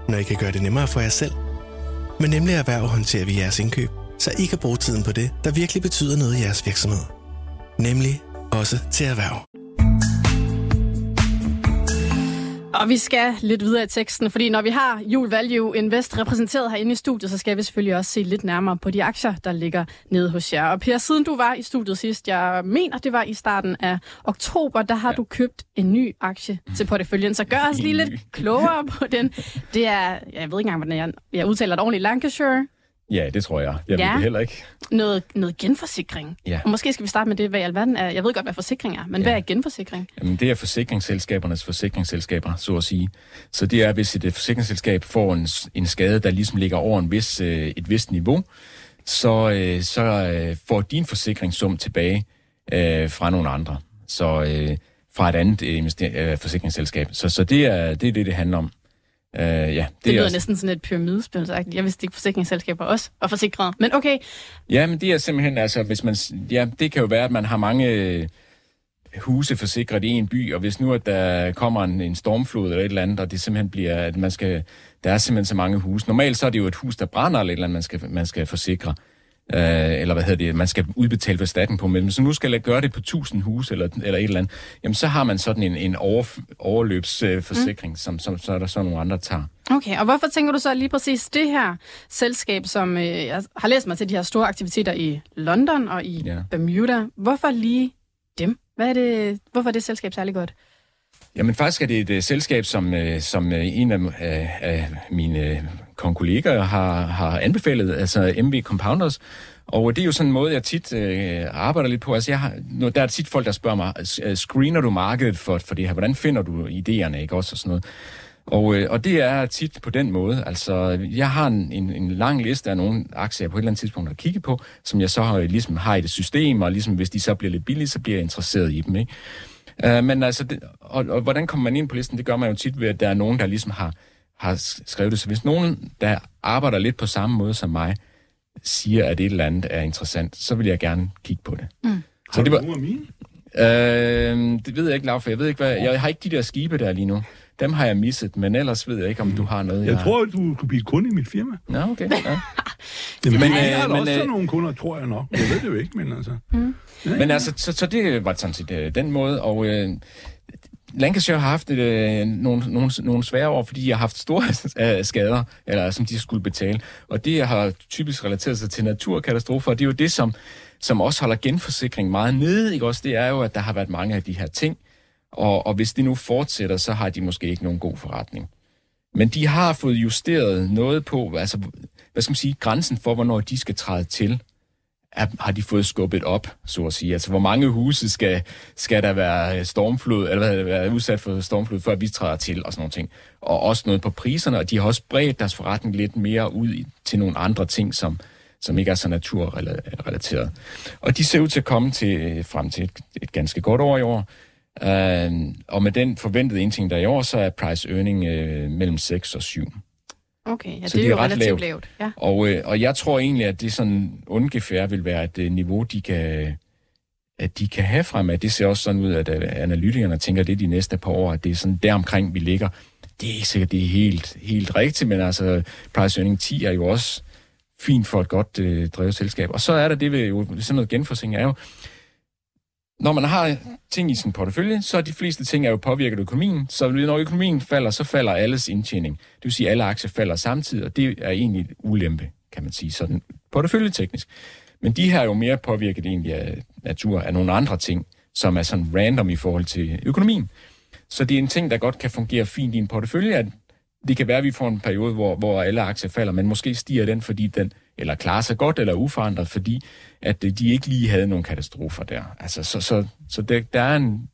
når I kan gøre det nemmere for jer selv? Men nemlig erhverv håndterer vi jeres indkøb, så I kan bruge tiden på det, der virkelig betyder noget i jeres virksomhed. Nemlig også til erhverv. Og vi skal lidt videre i teksten, fordi når vi har Jul Value Invest repræsenteret herinde i studiet, så skal vi selvfølgelig også se lidt nærmere på de aktier, der ligger nede hos jer. Og Per, siden du var i studiet sidst, jeg mener, det var i starten af oktober, der har ja. du købt en ny aktie til porteføljen. Så gør os lige lidt <laughs> klogere på den. Det er, jeg ved ikke engang, hvordan jeg, jeg udtaler det ordentligt, Lancashire. Ja, det tror jeg. Jeg Ja. ved det heller ikke. Noget, noget genforsikring. Ja. Og måske skal vi starte med det, hvad i alverden er. Jeg ved godt, hvad forsikring er, men ja. hvad er genforsikring? Jamen, det er forsikringsselskabernes forsikringsselskaber, så at sige. Så det er, hvis et forsikringsselskab får en, en skade, der ligesom ligger over en vis, øh, et vist niveau, så, øh, så øh, får din forsikringssum tilbage øh, fra nogle andre. Så øh, fra et andet øh, øh, forsikringsselskab. Så, så det, er, det er det, det handler om. Øh, ja, det, Det lyder er, næsten sådan et pyramidespil. Jeg vidste ikke, forsikringsselskaber også var forsikrede. Men okay, Ja, men det er simpelthen, altså, hvis man, ja, det kan jo være, at man har mange øh, huse forsikret i en by, og hvis nu, at der kommer en, en stormflod eller et eller andet, og det simpelthen bliver, at man skal, der er simpelthen så mange huse. Normalt så er det jo et hus, der brænder eller et eller andet, man skal, man skal forsikre. Øh, eller hvad hedder det, man skal udbetale for staten på, men så nu skal jeg gøre det på 1000 hus eller, eller et eller andet, jamen så har man sådan en, en over, overløbsforsikring, øh, mm. som, som så er der så nogle andre, tager. Okay, og hvorfor tænker du så lige præcis det her selskab, som øh, jeg har læst mig til de her store aktiviteter i London og i ja. Bermuda, hvorfor lige dem? Hvad er det, hvorfor er det selskab særlig godt? Jamen faktisk er det et uh, selskab, som, uh, som uh, en af, uh, af mine kollegaer har, har anbefalet, altså MV Compounders. Og det er jo sådan en måde, jeg tit øh, arbejder lidt på. Altså jeg har, der er tit folk, der spørger mig, øh, screener du markedet for, for det her? Hvordan finder du idéerne, ikke også? Og sådan noget. Og, øh, og det er tit på den måde. Altså, jeg har en, en, en lang liste af nogle aktier, jeg på et eller andet tidspunkt har kigget på, som jeg så har, ligesom har i det system, og ligesom hvis de så bliver lidt billige, så bliver jeg interesseret i dem. Ikke? Uh, men altså, det, og, og hvordan kommer man ind på listen? Det gør man jo tit ved, at der er nogen, der ligesom har, har skrevet det. Så hvis nogen, der arbejder lidt på samme måde som mig, siger, at et eller andet er interessant, så vil jeg gerne kigge på det. Mm. Så har det var, du mine? Øh, det ved jeg ikke, Lav, for jeg ved ikke, hvad, jeg har ikke de der skibe der lige nu. Dem har jeg misset, men ellers ved jeg ikke, om du har noget. Jeg, jeg tror, du kunne blive kunde i mit firma. Nå, okay. Ja. <laughs> Jamen, men, jeg har men, også øh, nogle kunder, tror jeg nok. Jeg ved det jo ikke, men altså... Mm. Ja, men altså, så, så det var sådan set øh, den måde, og... Øh, Lancashire har haft øh, nogle, nogle, nogle svære år, fordi de har haft store <laughs> øh, skader, eller som de skulle betale. Og det har typisk relateret sig til naturkatastrofer, og det er jo det, som, som også holder genforsikring meget nede. Ikke? Også det er jo, at der har været mange af de her ting, og, og hvis det nu fortsætter, så har de måske ikke nogen god forretning. Men de har fået justeret noget på, altså, hvad skal man sige, grænsen for, hvornår de skal træde til, er, har de fået skubbet op, så at sige. Altså, hvor mange huse skal, skal der være stormflod, eller hvad, være udsat for stormflod, før vi træder til, og sådan nogle ting. Og også noget på priserne, og de har også bredt deres forretning lidt mere ud til nogle andre ting, som, som ikke er så naturrelateret. Og de ser ud til at komme til, frem til et, et ganske godt år i år, Uh, og med den forventede indtægt, der er i år, så er price earning uh, mellem 6 og 7. Okay, ja, så det er jo ret relativt lavt. lavt. Ja. Og, uh, og jeg tror egentlig, at det sådan ungefær vil være et uh, niveau, de kan, at de kan have frem. At det ser også sådan ud, at uh, analytikerne tænker, det de næste par år, at det er sådan deromkring, vi ligger. Det er ikke sikkert, det er helt, helt rigtigt, men altså price earning 10 er jo også fint for et godt uh, drevet selskab. Og så er der det ved jo, sådan noget genforsikring er jo, når man har ting i sin portefølje, så er de fleste ting er jo påvirket af økonomien. Så når økonomien falder, så falder alles indtjening. Det vil sige, at alle aktier falder samtidig, og det er egentlig et ulempe, kan man sige, sådan porteføljeteknisk. Men de her er jo mere påvirket egentlig af natur, af nogle andre ting, som er sådan random i forhold til økonomien. Så det er en ting, der godt kan fungere fint i en portefølje, at det kan være, at vi får en periode, hvor, hvor alle aktier falder, men måske stiger den, fordi den eller klarer sig godt eller uforandret, fordi at øh, de ikke lige havde nogle katastrofer der. Altså, så så, så der, der er en,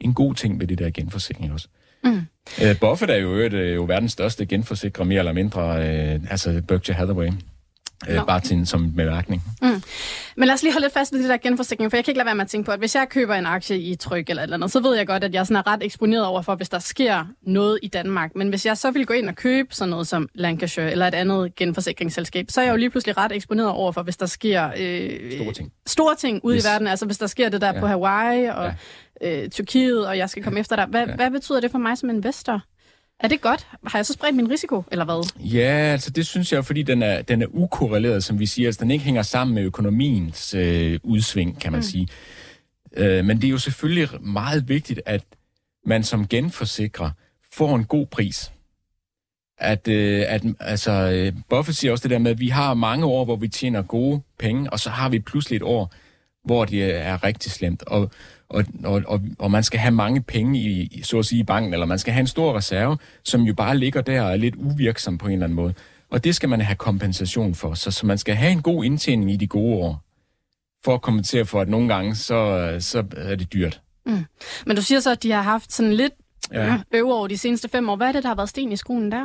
en god ting ved det der genforsikring også. Mm. Uh, Buffett er jo, øh, jo verdens største genforsikrer, mere eller mindre, uh, altså Berkshire Hathaway. Øh, bare til som bemærkning. Mm. Men lad os lige holde lidt fast ved det der genforsikring, for jeg kan ikke lade være med at tænke på, at hvis jeg køber en aktie i tryk eller et eller andet, så ved jeg godt, at jeg sådan er ret eksponeret over for, hvis der sker noget i Danmark. Men hvis jeg så vil gå ind og købe sådan noget som Lancashire eller et andet genforsikringsselskab, så er jeg jo lige pludselig ret eksponeret over for, hvis der sker øh, store ting, store ting ude yes. i verden. Altså hvis der sker det der ja. på Hawaii og ja. øh, Tyrkiet, og jeg skal komme efter dig. Hvad, ja. hvad betyder det for mig som investor? Er det godt? Har jeg så spredt min risiko, eller hvad? Ja, altså det synes jeg, fordi den er, den er ukorreleret, som vi siger. Altså den ikke hænger sammen med økonomiens øh, udsving, kan man mm. sige. Øh, men det er jo selvfølgelig meget vigtigt, at man som genforsikrer får en god pris. At, øh, at altså, øh, Buffett siger også det der med, at vi har mange år, hvor vi tjener gode penge, og så har vi pludselig et år, hvor det er rigtig slemt. Og og, og, og, og man skal have mange penge i, så at sige, i banken, eller man skal have en stor reserve, som jo bare ligger der og er lidt uvirksom på en eller anden måde. Og det skal man have kompensation for. Så, så man skal have en god indtjening i de gode år, for at kompensere for, at nogle gange, så, så er det dyrt. Mm. Men du siger så, at de har haft sådan lidt ja. øver over de seneste fem år. Hvad er det, der har været sten i skolen der?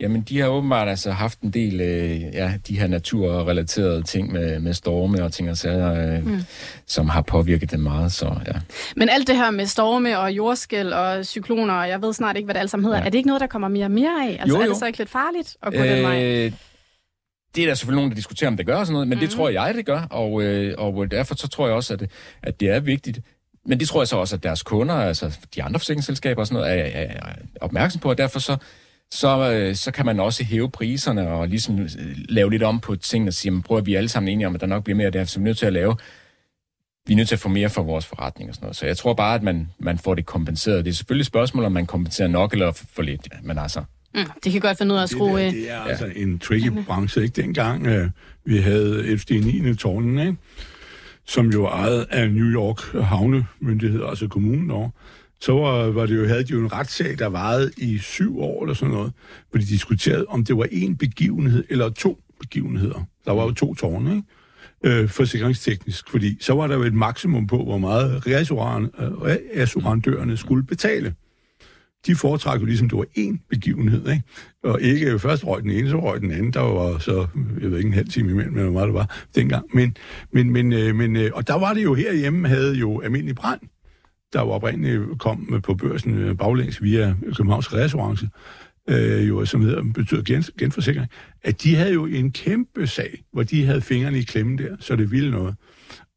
Jamen, de har åbenbart altså haft en del øh, ja, de her naturrelaterede ting med, med storme og ting og sager, øh, mm. som har påvirket dem meget. Så, ja. Men alt det her med storme og jordskæl og cykloner, og jeg ved snart ikke, hvad det alt sammen hedder, ja. er det ikke noget, der kommer mere og mere af? Altså, jo, jo. er det så ikke lidt farligt at gå øh, den vej? Det er der selvfølgelig nogen, der diskuterer, om det gør sådan noget, men mm. det tror jeg, det gør, og, øh, og derfor så tror jeg også, at, at det er vigtigt. Men det tror jeg så også, at deres kunder, altså de andre forsikringsselskaber og sådan noget, er, er, er opmærksom på, og derfor så så, øh, så kan man også hæve priserne og ligesom øh, lave lidt om på tingene og sige, prøv at vi er alle sammen enige om, at der nok bliver mere af det her, så vi er nødt til at lave vi er nødt til at få mere for vores forretning og sådan noget. Så jeg tror bare, at man, man får det kompenseret. Det er selvfølgelig et spørgsmål, om man kompenserer nok eller for lidt. Ja, men altså... Mm, det kan godt finde ud af at skrue... Det, der, det er ja. altså en tricky branche, ikke? Dengang øh, vi havde FD 9. tårnen, ikke? som jo ejet af New York havnemyndighed, altså kommunen over, så var, var det jo, havde de jo en retssag, der varede i syv år eller sådan noget, hvor de diskuterede, om det var en begivenhed eller to begivenheder. Der var jo to tårne, ikke? øh, forsikringsteknisk, fordi så var der jo et maksimum på, hvor meget reassurandørerne øh, skulle betale. De foretrækker jo ligesom, det var én begivenhed, ikke? Og ikke først røg den ene, så røg den anden. Der var så, jeg ved ikke, en halv time imellem, men hvor meget det var dengang. Men, men, men, øh, men, øh, og der var det jo herhjemme, havde jo almindelig brand, der var oprindeligt kom på børsen øh, baglæns via Københavns Reassurance, øh, jo, som hedder, betyder gen, genforsikring, at de havde jo en kæmpe sag, hvor de havde fingrene i klemmen der, så det ville noget.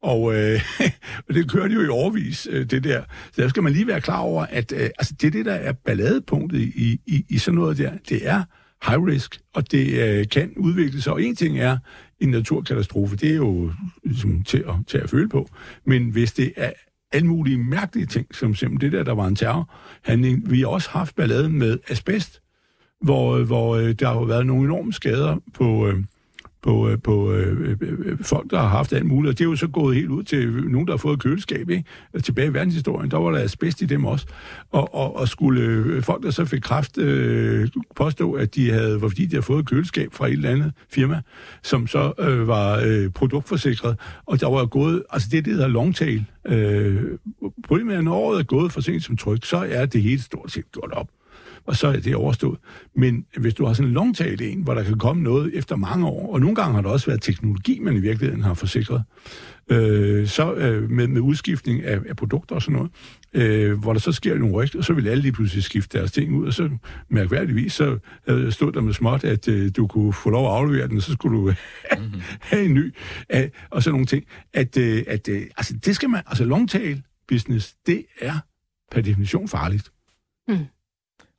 Og, øh, <laughs> og det kørte jo i overvis, øh, det der. Så der skal man lige være klar over, at øh, altså, det det, der er balladepunktet i, i, i sådan noget der. Det er high risk, og det øh, kan udvikle sig. Og en ting er en naturkatastrofe, det er jo ligesom, til, at, til at føle på. Men hvis det er alle mulige mærkelige ting, som simpelthen det der, der var en terrorhandling. Vi har også haft balladen med asbest, hvor, øh, hvor øh, der har været nogle enorme skader på, øh, på, øh, på øh, øh, folk, der har haft alt muligt. Og det er jo så gået helt ud til nogen, der har fået køleskab. Ikke? Tilbage i verdenshistorien, der var der asbest i dem også. Og, og, og skulle øh, folk, der så fik kraft, øh, påstå, at de havde, var fordi de havde fået køleskab fra et eller andet firma, som så øh, var øh, produktforsikret. Og der var gået, altså det, det hedder longtail. Øh, problemet er, når året er gået for sent som tryk, så er det helt stort set gjort op og så er det overstået. Men hvis du har sådan en longtail en, hvor der kan komme noget efter mange år, og nogle gange har der også været teknologi, man i virkeligheden har forsikret, øh, så øh, med, med udskiftning af, af produkter og sådan noget, øh, hvor der så sker nogle rygt, og så vil alle lige pludselig skifte deres ting ud, og så mærkværdigvis, så øh, stod der med småt, at øh, du kunne få lov at aflevere den, og så skulle du mm-hmm. <laughs> have en ny, øh, og sådan nogle ting. At, øh, at øh, altså, det skal man, altså longtail business, det er per definition farligt. Mm.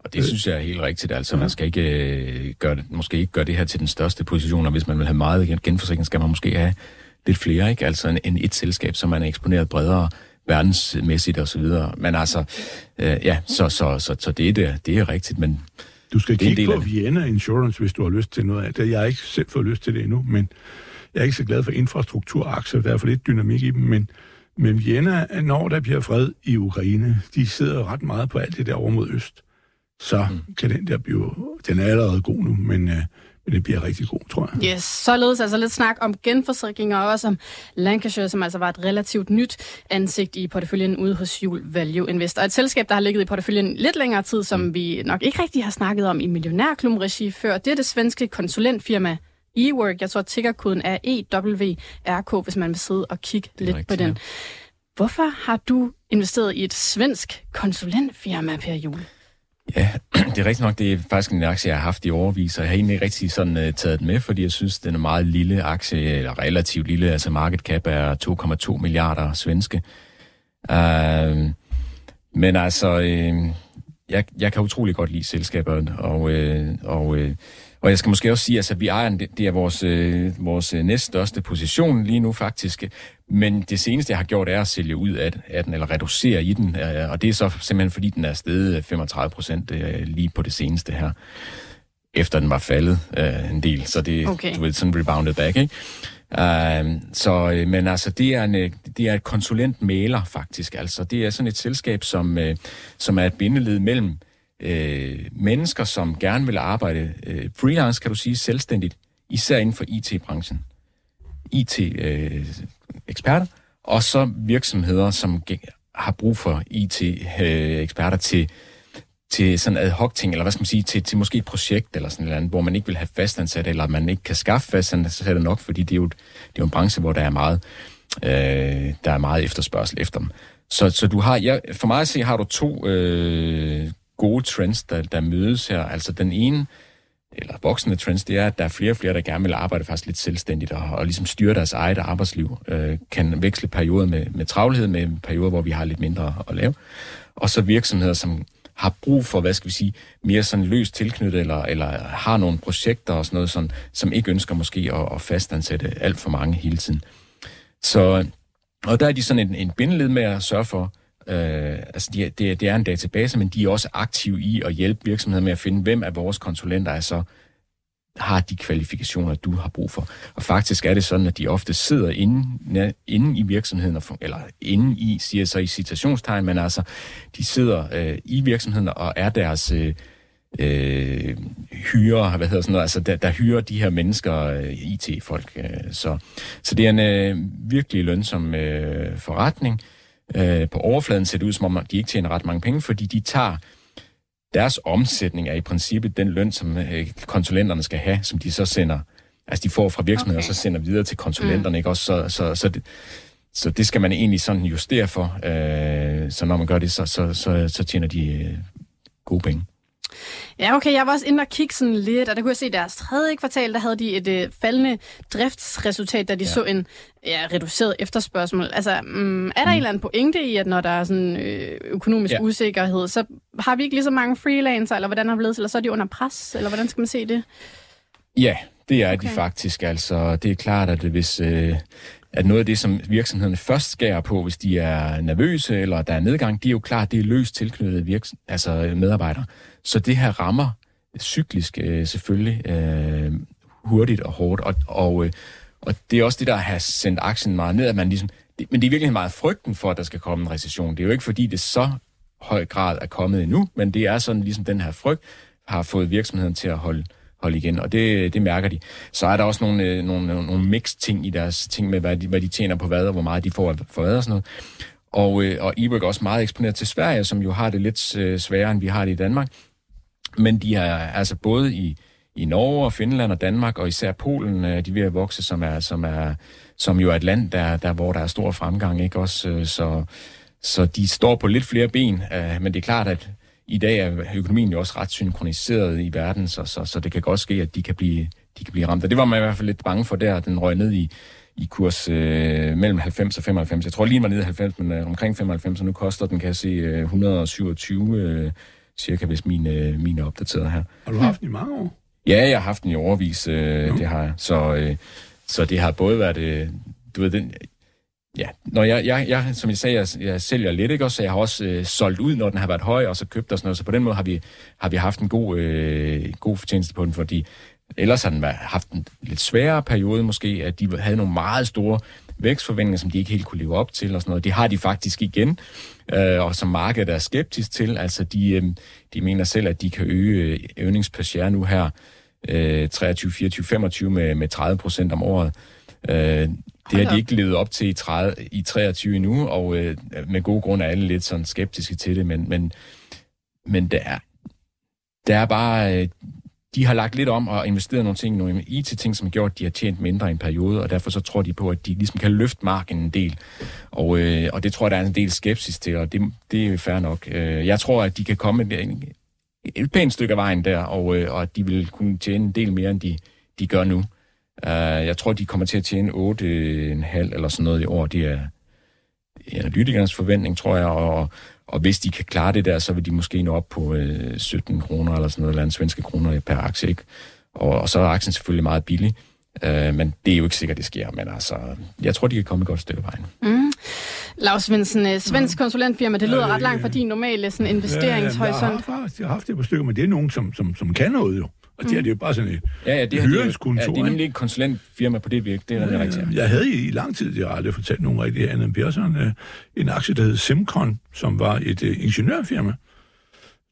Og det synes jeg er helt rigtigt. Altså, man skal ikke øh, gøre det, måske ikke gøre det her til den største position, og hvis man vil have meget genforsikring, skal man måske have lidt flere, ikke? Altså en, en et selskab, som man er eksponeret bredere verdensmæssigt og så videre. Men altså, øh, ja, så, så, så, så det, er det, det er rigtigt, men... Du skal kigge på Vienna Insurance, hvis du har lyst til noget af det. Jeg har ikke selv fået lyst til det endnu, men jeg er ikke så glad for infrastrukturaktier, der er for lidt dynamik i dem, men, men Vienna, når der bliver fred i Ukraine, de sidder ret meget på alt det der over mod øst så mm. kan den der blive... Den er allerede god nu, men, øh, men den bliver rigtig god, tror jeg. Yes, således altså lidt snak om genforsikringer og også om Lancashire, som altså var et relativt nyt ansigt i porteføljen ude hos Jul Value Investor. Et selskab, der har ligget i porteføljen lidt længere tid, som mm. vi nok ikke rigtig har snakket om i millionærklubben-regi før. Det er det svenske konsulentfirma eWork. Jeg tror, at tickerkoden er EWRK, hvis man vil sidde og kigge lidt rigtigt, på den. Ja. Hvorfor har du investeret i et svensk konsulentfirma, Per Jul? Ja, <clears throat> det er rigtigt nok. Det er faktisk en aktie, jeg har haft i overvis, og jeg har egentlig ikke rigtig sådan uh, taget den med, fordi jeg synes, den er meget lille aktie, eller relativt lille. Altså market cap er 2,2 milliarder svenske. Uh, men altså, uh, jeg, jeg kan utrolig godt lide selskabet, og, uh, og uh, og jeg skal måske også sige, at altså, vi ejer, det er vores, øh, vores øh, næststørste position lige nu faktisk. Men det seneste, jeg har gjort, er at sælge ud af, af den, eller reducere i den. Øh, og det er så simpelthen, fordi den er steget 35 procent øh, lige på det seneste her efter den var faldet øh, en del. Så det okay. du ved, sådan rebounded back, ikke? Uh, så, øh, men altså, det er, en, øh, det er et konsulentmaler faktisk. Altså, det er sådan et selskab, som, uh, som er et bindeled mellem øh, mennesker, som gerne vil arbejde øh, freelance, kan du sige, selvstændigt, især inden for IT-branchen. IT-eksperter, øh, og så virksomheder, som har brug for IT-eksperter øh, til, til sådan ad hoc ting, eller hvad skal man sige, til, til måske et projekt eller sådan noget, hvor man ikke vil have fastansatte, eller man ikke kan skaffe fastansatte nok, fordi det er jo, det er jo en branche, hvor der er meget, øh, der er meget efterspørgsel efter dem. Så, så du har, ja, for mig at se, har du to øh, gode trends, der, der mødes her. Altså den ene, eller voksende trends, det er, at der er flere og flere, der gerne vil arbejde faktisk lidt selvstændigt og, og ligesom styre deres eget arbejdsliv. Øh, kan veksle perioder med, med travlhed med perioder, hvor vi har lidt mindre at lave. Og så virksomheder, som har brug for, hvad skal vi sige, mere sådan løst tilknyttet, eller, eller har nogle projekter og sådan noget, sådan, som ikke ønsker måske at, at fastansætte alt for mange hele tiden. Så, og der er de sådan en, en bindeled med at sørge for, øh, altså de, det, det er en database, men de er også aktive i at hjælpe virksomheder med at finde, hvem af vores konsulenter er så har de kvalifikationer, du har brug for. Og faktisk er det sådan, at de ofte sidder inde, inde i virksomheden, eller inde i, siger så i citationstegn, men altså, de sidder øh, i virksomheden og er deres øh, øh, hyre, hvad hedder sådan noget, altså der, der hyrer de her mennesker, øh, IT-folk. Øh, så, så det er en øh, virkelig lønsom øh, forretning. Øh, på overfladen ser det ud, som om de ikke tjener ret mange penge, fordi de tager deres omsætning er i princippet den løn, som øh, konsulenterne skal have, som de så sender, altså de får fra virksomheden, okay. og så sender videre til konsulenterne, mm. ikke også? Så, så, så, det, så det skal man egentlig sådan justere for, øh, så når man gør det, så, så, så, så tjener de øh, gode penge. Ja, okay, jeg var også inde og kigge sådan lidt, og der kunne jeg se, at deres tredje kvartal, der havde de et øh, faldende driftsresultat, da de ja. så en ja, reduceret efterspørgsel. Altså, mm, er der mm. en eller anden pointe i, at når der er sådan øh, økonomisk ja. usikkerhed, så har vi ikke lige så mange freelancer, eller hvordan har vi ledet, eller så er de under pres, eller hvordan skal man se det? Ja, det er okay. de faktisk. Altså, det er klart, at hvis... Øh, at noget af det, som virksomhederne først skærer på, hvis de er nervøse eller der er nedgang, det er jo klart, det er løst tilknyttet virks- altså medarbejdere. Så det her rammer cyklisk øh, selvfølgelig øh, hurtigt og hårdt, og, og, øh, og det er også det, der har sendt aktien meget ned, at man ligesom, det, men det er virkelig meget frygten for, at der skal komme en recession. Det er jo ikke fordi, det så høj grad er kommet endnu, men det er sådan ligesom den her frygt har fået virksomheden til at holde, holde igen, og det, det mærker de. Så er der også nogle, øh, nogle, nogle mixed ting i deres ting med, hvad de, hvad de tjener på hvad, og hvor meget de får for hvad og sådan noget. Og, øh, og e er også meget eksponeret til Sverige, som jo har det lidt øh, sværere, end vi har det i Danmark. Men de er altså både i, i Norge og Finland og Danmark, og især Polen, øh, de er ved at vokse, som, er, som, er, som jo er et land, der, der, hvor der er stor fremgang. Ikke? Også, øh, så, så de står på lidt flere ben, øh, men det er klart, at i dag er økonomien jo også ret synkroniseret i verden, så, så, så det kan godt ske, at de kan blive, de kan blive ramt. Og det var man i hvert fald lidt bange for der, den røg ned i, i kurs øh, mellem 90 og 95. Jeg tror lige, den var nede i 90, men øh, omkring 95, og nu koster den, kan jeg se, øh, 127 øh, cirka, hvis min, øh, min er opdateret her. Har du haft den i mange år? Ja, jeg har haft den i overvis, øh, det har jeg. Så, øh, så det har både været, øh, du ved, den, ja, når jeg, jeg, jeg, som jeg sagde, jeg, jeg sælger lidt, ikke så jeg har også øh, solgt ud, når den har været høj, og så købt og sådan noget, så på den måde har vi, har vi haft en god, øh, god fortjeneste på den, fordi ellers har den haft en lidt sværere periode måske, at de havde nogle meget store vækstforventninger, som de ikke helt kunne leve op til og sådan noget. Det har de faktisk igen, øh, og som markedet er skeptisk til. Altså, de, øh, de mener selv, at de kan øge earnings per share nu her øh, 23, 24, 25 med, med 30 procent om året. Øh, det har de ikke levet op til i, 30, i 23 endnu, og øh, med god grund er alle lidt sådan skeptiske til det, men, men, men der, er, der er bare... Øh, de har lagt lidt om og investeret nogle ting, nogle IT-ting, som har gjort, at de har tjent mindre i en periode, og derfor så tror de på, at de ligesom kan løfte marken en del. Og, øh, og det tror jeg, der er en del skepsis til, og det, det er fair nok. Øh, jeg tror, at de kan komme et, et pænt stykke af vejen der, og, øh, og at de vil kunne tjene en del mere, end de, de gør nu. Uh, jeg tror, de kommer til at tjene 8,5 eller sådan noget i år. Det er analytikernes forventning, tror jeg, og, og hvis de kan klare det der, så vil de måske nå op på øh, 17 kroner eller sådan noget, eller en svenske kroner per aktie, ikke? Og, og så er aktien selvfølgelig meget billig. Uh, men det er jo ikke sikkert, det sker. Men altså, jeg tror, de kan komme et godt stykke vejen. Mm. Lars Svendsen, øh, svensk konsulentfirma, det lyder ret langt fra din normale sådan, investeringshorisont. Ja, ja, jeg, har faktisk, jeg har haft det på stykker, men det er nogen, som, som, som kan noget jo. Og det, er, det er jo bare sådan et ja, ja, det hyringskontor. Ja, det er nemlig ikke konsulentfirma på det virke. Det er nemlig ja, rigtigt. Jeg havde i, i lang tid, jeg har aldrig fortalt nogen rigtig andet end Persson, øh, en aktie, der hed Simcon, som var et uh, ingeniørfirma.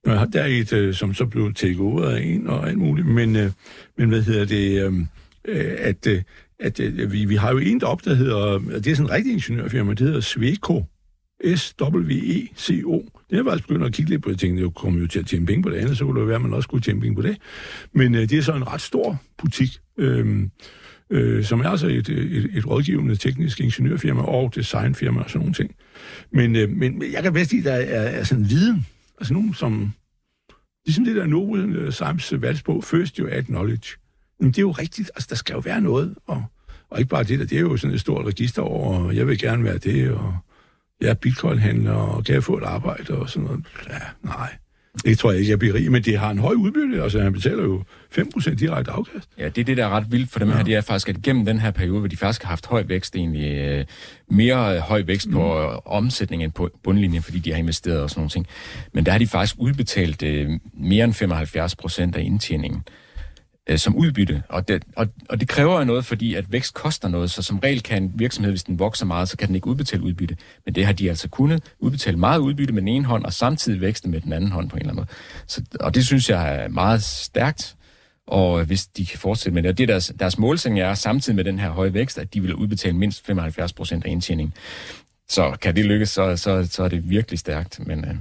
Der er et, uh, som så blev taget over af en og alt muligt. Men, uh, men hvad hedder det? Uh, at, uh, at uh, vi, vi har jo en deroppe, der hedder, det er sådan en rigtig ingeniørfirma, det hedder Sweco. S-W-E-C-O. Det har jeg faktisk altså begyndt at kigge lidt på. Jeg tænkte, jeg kommer jo til at tjene penge på det andet, så kunne det være, at man også skulle tjene penge på det. Men øh, det er så en ret stor butik, øh, øh, som er altså et, et, et rådgivende teknisk ingeniørfirma og designfirma og sådan nogle ting. Men, øh, men jeg kan bedst lide, at der er, er sådan viden. Altså nogen, som... Ligesom det der Nobel øh, Sams valgsbog, First You Add Knowledge. Men det er jo rigtigt. Altså, der skal jo være noget. Og, og ikke bare det der. Det er jo sådan et stort register over, og jeg vil gerne være det, og jeg er bitcoin-handler, og kan jeg få et arbejde og sådan noget? Ja, nej. Det tror jeg ikke, jeg bliver rig, men det har en høj udbytte. Altså, han betaler jo 5% direkte afkast. Ja, det er det, der er ret vildt for dem ja. her. Det er faktisk, at gennem den her periode, hvor de faktisk har haft høj vækst, egentlig øh, mere høj vækst mm. på øh, omsætning end på bundlinjen, fordi de har investeret og sådan nogle ting. Men der har de faktisk udbetalt øh, mere end 75 procent af indtjeningen øh, som udbytte. Og det, og, og det kræver jo noget, fordi at vækst koster noget, så som regel kan en virksomhed, hvis den vokser meget, så kan den ikke udbetale udbytte. Men det har de altså kunnet udbetale meget udbytte med den ene hånd, og samtidig vækste med den anden hånd på en eller anden måde. Så, og det synes jeg er meget stærkt, og øh, hvis de kan fortsætte med det. Og det deres, deres målsætning er samtidig med den her høje vækst, at de vil udbetale mindst 75 procent af indtjeningen. Så kan det lykkes, så, så, så er det virkelig stærkt. Men, øh,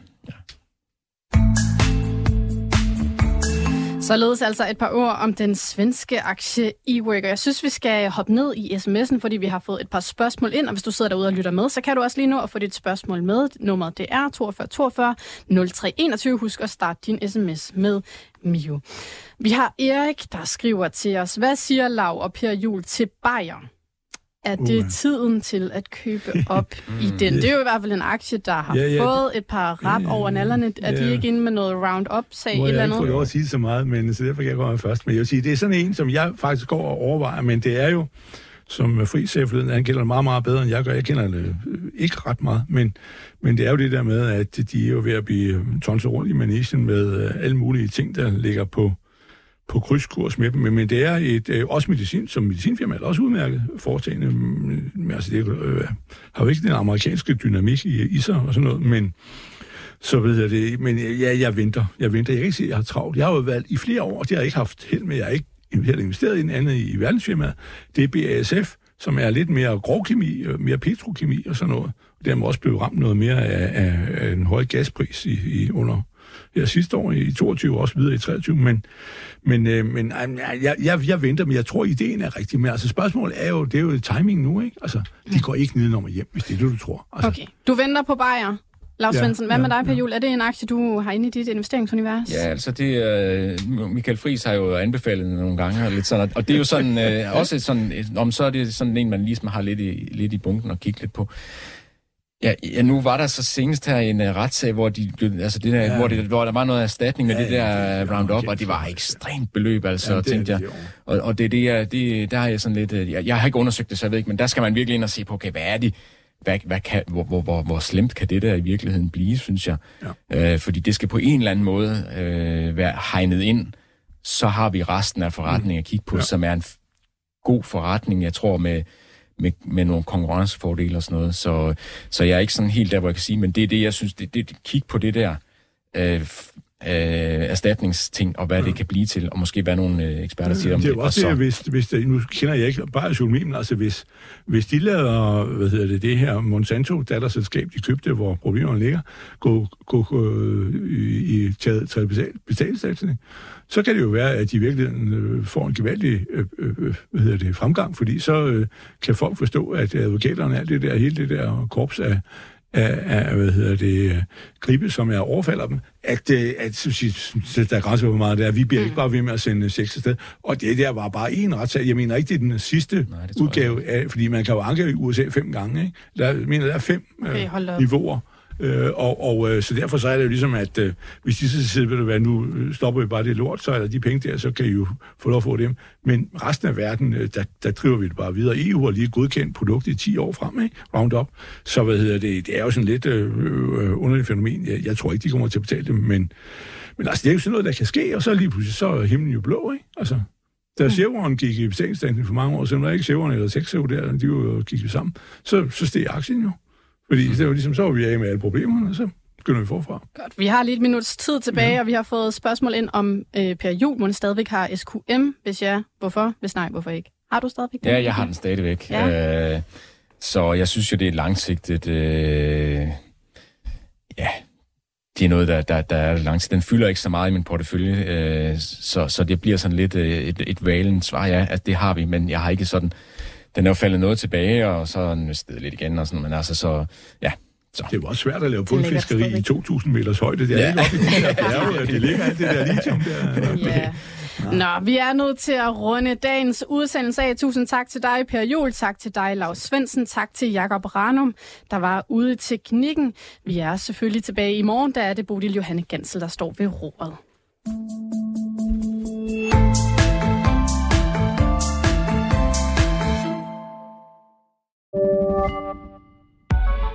Således altså et par ord om den svenske aktie eWork. Jeg synes, vi skal hoppe ned i sms'en, fordi vi har fået et par spørgsmål ind, og hvis du sidder derude og lytter med, så kan du også lige nå at få dit spørgsmål med. Nummeret det er 42 42 03 21. Husk at starte din sms med Mio. Vi har Erik, der skriver til os, hvad siger Lav og Per Jul til Bayern? Er det uh. tiden til at købe <laughs> op i den? Det er jo i hvert fald en aktie, der har ja, ja, fået et par rap over nallerne. Er ja. de ikke inde med noget Roundup-sag eller andet? Jeg ikke få lov at sige så meget, men så derfor kan jeg gå først. Men jeg vil sige, det er sådan en, som jeg faktisk går og overvejer, men det er jo, som Fri sagde forleden, han kender det meget, meget bedre, end jeg gør. Jeg kender det ikke ret meget, men, men det er jo det der med, at de er jo ved at blive tonset rundt i manesien med alle mulige ting, der ligger på på krydskurs med dem, men, men det er et, øh, også medicin, som medicinfirma er også udmærket foretagende. Men, altså, det øh, har jo ikke den amerikanske dynamik i, i sig og sådan noget, men så ved jeg det. Men øh, ja, jeg venter. Jeg venter. Jeg kan ikke sige, at jeg har travlt. Jeg har jo valgt i flere år, og det har jeg ikke haft held med. Jeg har ikke heller investeret i en anden i, verdensfirmaet. Det er BASF, som er lidt mere grovkemi, øh, mere petrokemi og sådan noget. Og dermed også blevet ramt noget mere af, af, af en høj gaspris i, i under her sidste år i 22 også videre i 23, men, men, øh, men jeg, jeg, jeg venter, men jeg tror, ideen er rigtig. Men altså spørgsmålet er jo, det er jo timing nu, ikke? Altså, de går ikke nedenom hjem, hvis det er det, du tror. Altså. Okay. Du venter på Bayer. Lars ja, Svendsen, hvad ja, med dig, Per Jul? Er det en aktie, du har inde i dit investeringsunivers? Ja, altså det, uh, Michael Friis har jo anbefalet nogle gange, og, lidt sådan, og det er jo sådan, uh, også sådan, om så er det sådan en, man ligesom har lidt i, lidt i bunken og kigge lidt på. Ja, ja, nu var der så senest her en uh, retssag, hvor, de, altså det der, ja. hvor, det, hvor der var noget erstatning med ja, det der ja, det Roundup, og det var ekstremt beløb, altså, ja, det, tænkte jeg. Og, og det, det, er, det, der har jeg sådan lidt... Jeg, jeg har ikke undersøgt det, så jeg ved ikke, men der skal man virkelig ind og se på, okay, hvad er de hvad, hvad kan, hvor, hvor, hvor, hvor slemt kan det der i virkeligheden blive, synes jeg. Ja. Øh, fordi det skal på en eller anden måde øh, være hegnet ind. Så har vi resten af forretningen at kigge på, ja. som er en god forretning, jeg tror, med, med, med nogle konkurrencefordele og sådan noget. Så, så jeg er ikke sådan helt der, hvor jeg kan sige, men det er det, jeg synes, det, det kig på det der. Øh, øh, erstatningsting, og hvad ja. det kan blive til, og måske hvad nogle øh, eksperter siger om det. Det er også det, hvis, hvis det, nu kender jeg ikke bare økonomi, men altså hvis, hvis de lader, hvad hedder det, det her Monsanto, datterselskab, de købte, hvor problemerne ligger, gå, gå, gå i, i taget, taget betalingsstatsning, så kan det jo være, at de virkelig øh, får en gevaldig øh, øh, hvad hedder det, fremgang, fordi så øh, kan folk forstå, at advokaterne, alt det der, hele det der korps af, af, hvad hedder det, gribe, som er overfalder dem, at, øh, at, at der er grænser på meget der. Vi bliver mm. ikke bare ved med at sende sex afsted. Og det der var bare en retssag. Jeg mener ikke, det er den sidste Nej, udgave, af, fordi man kan jo anke i USA fem gange. Ikke? Der, jeg mener, der er fem okay, øh, niveauer. Øh, og og øh, så derfor så er det jo ligesom, at øh, hvis de så siger, ved hvad, nu stopper vi bare det lort, så er der de penge der, så kan I jo få lov at få dem. Men resten af verden, øh, der, der driver vi det bare videre. EU har lige godkendt produktet i 10 år frem, ikke? Roundup. Så hvad hedder det, det er jo sådan lidt øh, øh, underligt fænomen. Jeg, jeg tror ikke, de kommer til at betale det, men, men altså, det er jo sådan noget, der kan ske, og så lige pludselig, så er himlen jo blå, ikke? Altså, da Chevron gik i betalingsstanken for mange år siden, var ikke Chevron eller Texaco der, de jo gik sammen, så, så steg aktien jo. Fordi det var ligesom, så var vi af med alle problemerne, og så begynder vi forfra. Godt. Vi har lige et minuts tid tilbage, ja. og vi har fået spørgsmål ind om øh, Per Jul, må stadigvæk har SQM. Hvis ja, hvorfor? Hvis nej, hvorfor ikke? Har du stadigvæk den? Ja, jeg har den stadigvæk. Ja. Øh, så jeg synes jo, det er langsigtet... Øh, ja, det er noget, der, der, der er langsigtet. Den fylder ikke så meget i min portefølje, øh, så, så det bliver sådan lidt øh, et, et valent svar. Ja, at det har vi, men jeg har ikke sådan den er jo faldet noget tilbage, og så er den stedet lidt igen, og sådan, men altså så, ja, så. Det var også svært at lave bundfiskeri i 2.000 meters højde. Det er ja. ikke op i de der bjerge, det ligger alt det der lithium der. <laughs> Ja. Nå, vi er nødt til at runde dagens udsendelse af. Tusind tak til dig, Per Juhl. Tak til dig, Lars Svendsen. Tak til Jakob Ranum, der var ude i teknikken. Vi er selvfølgelig tilbage i morgen. Der er det Bodil Johanne Gansel, der står ved roret.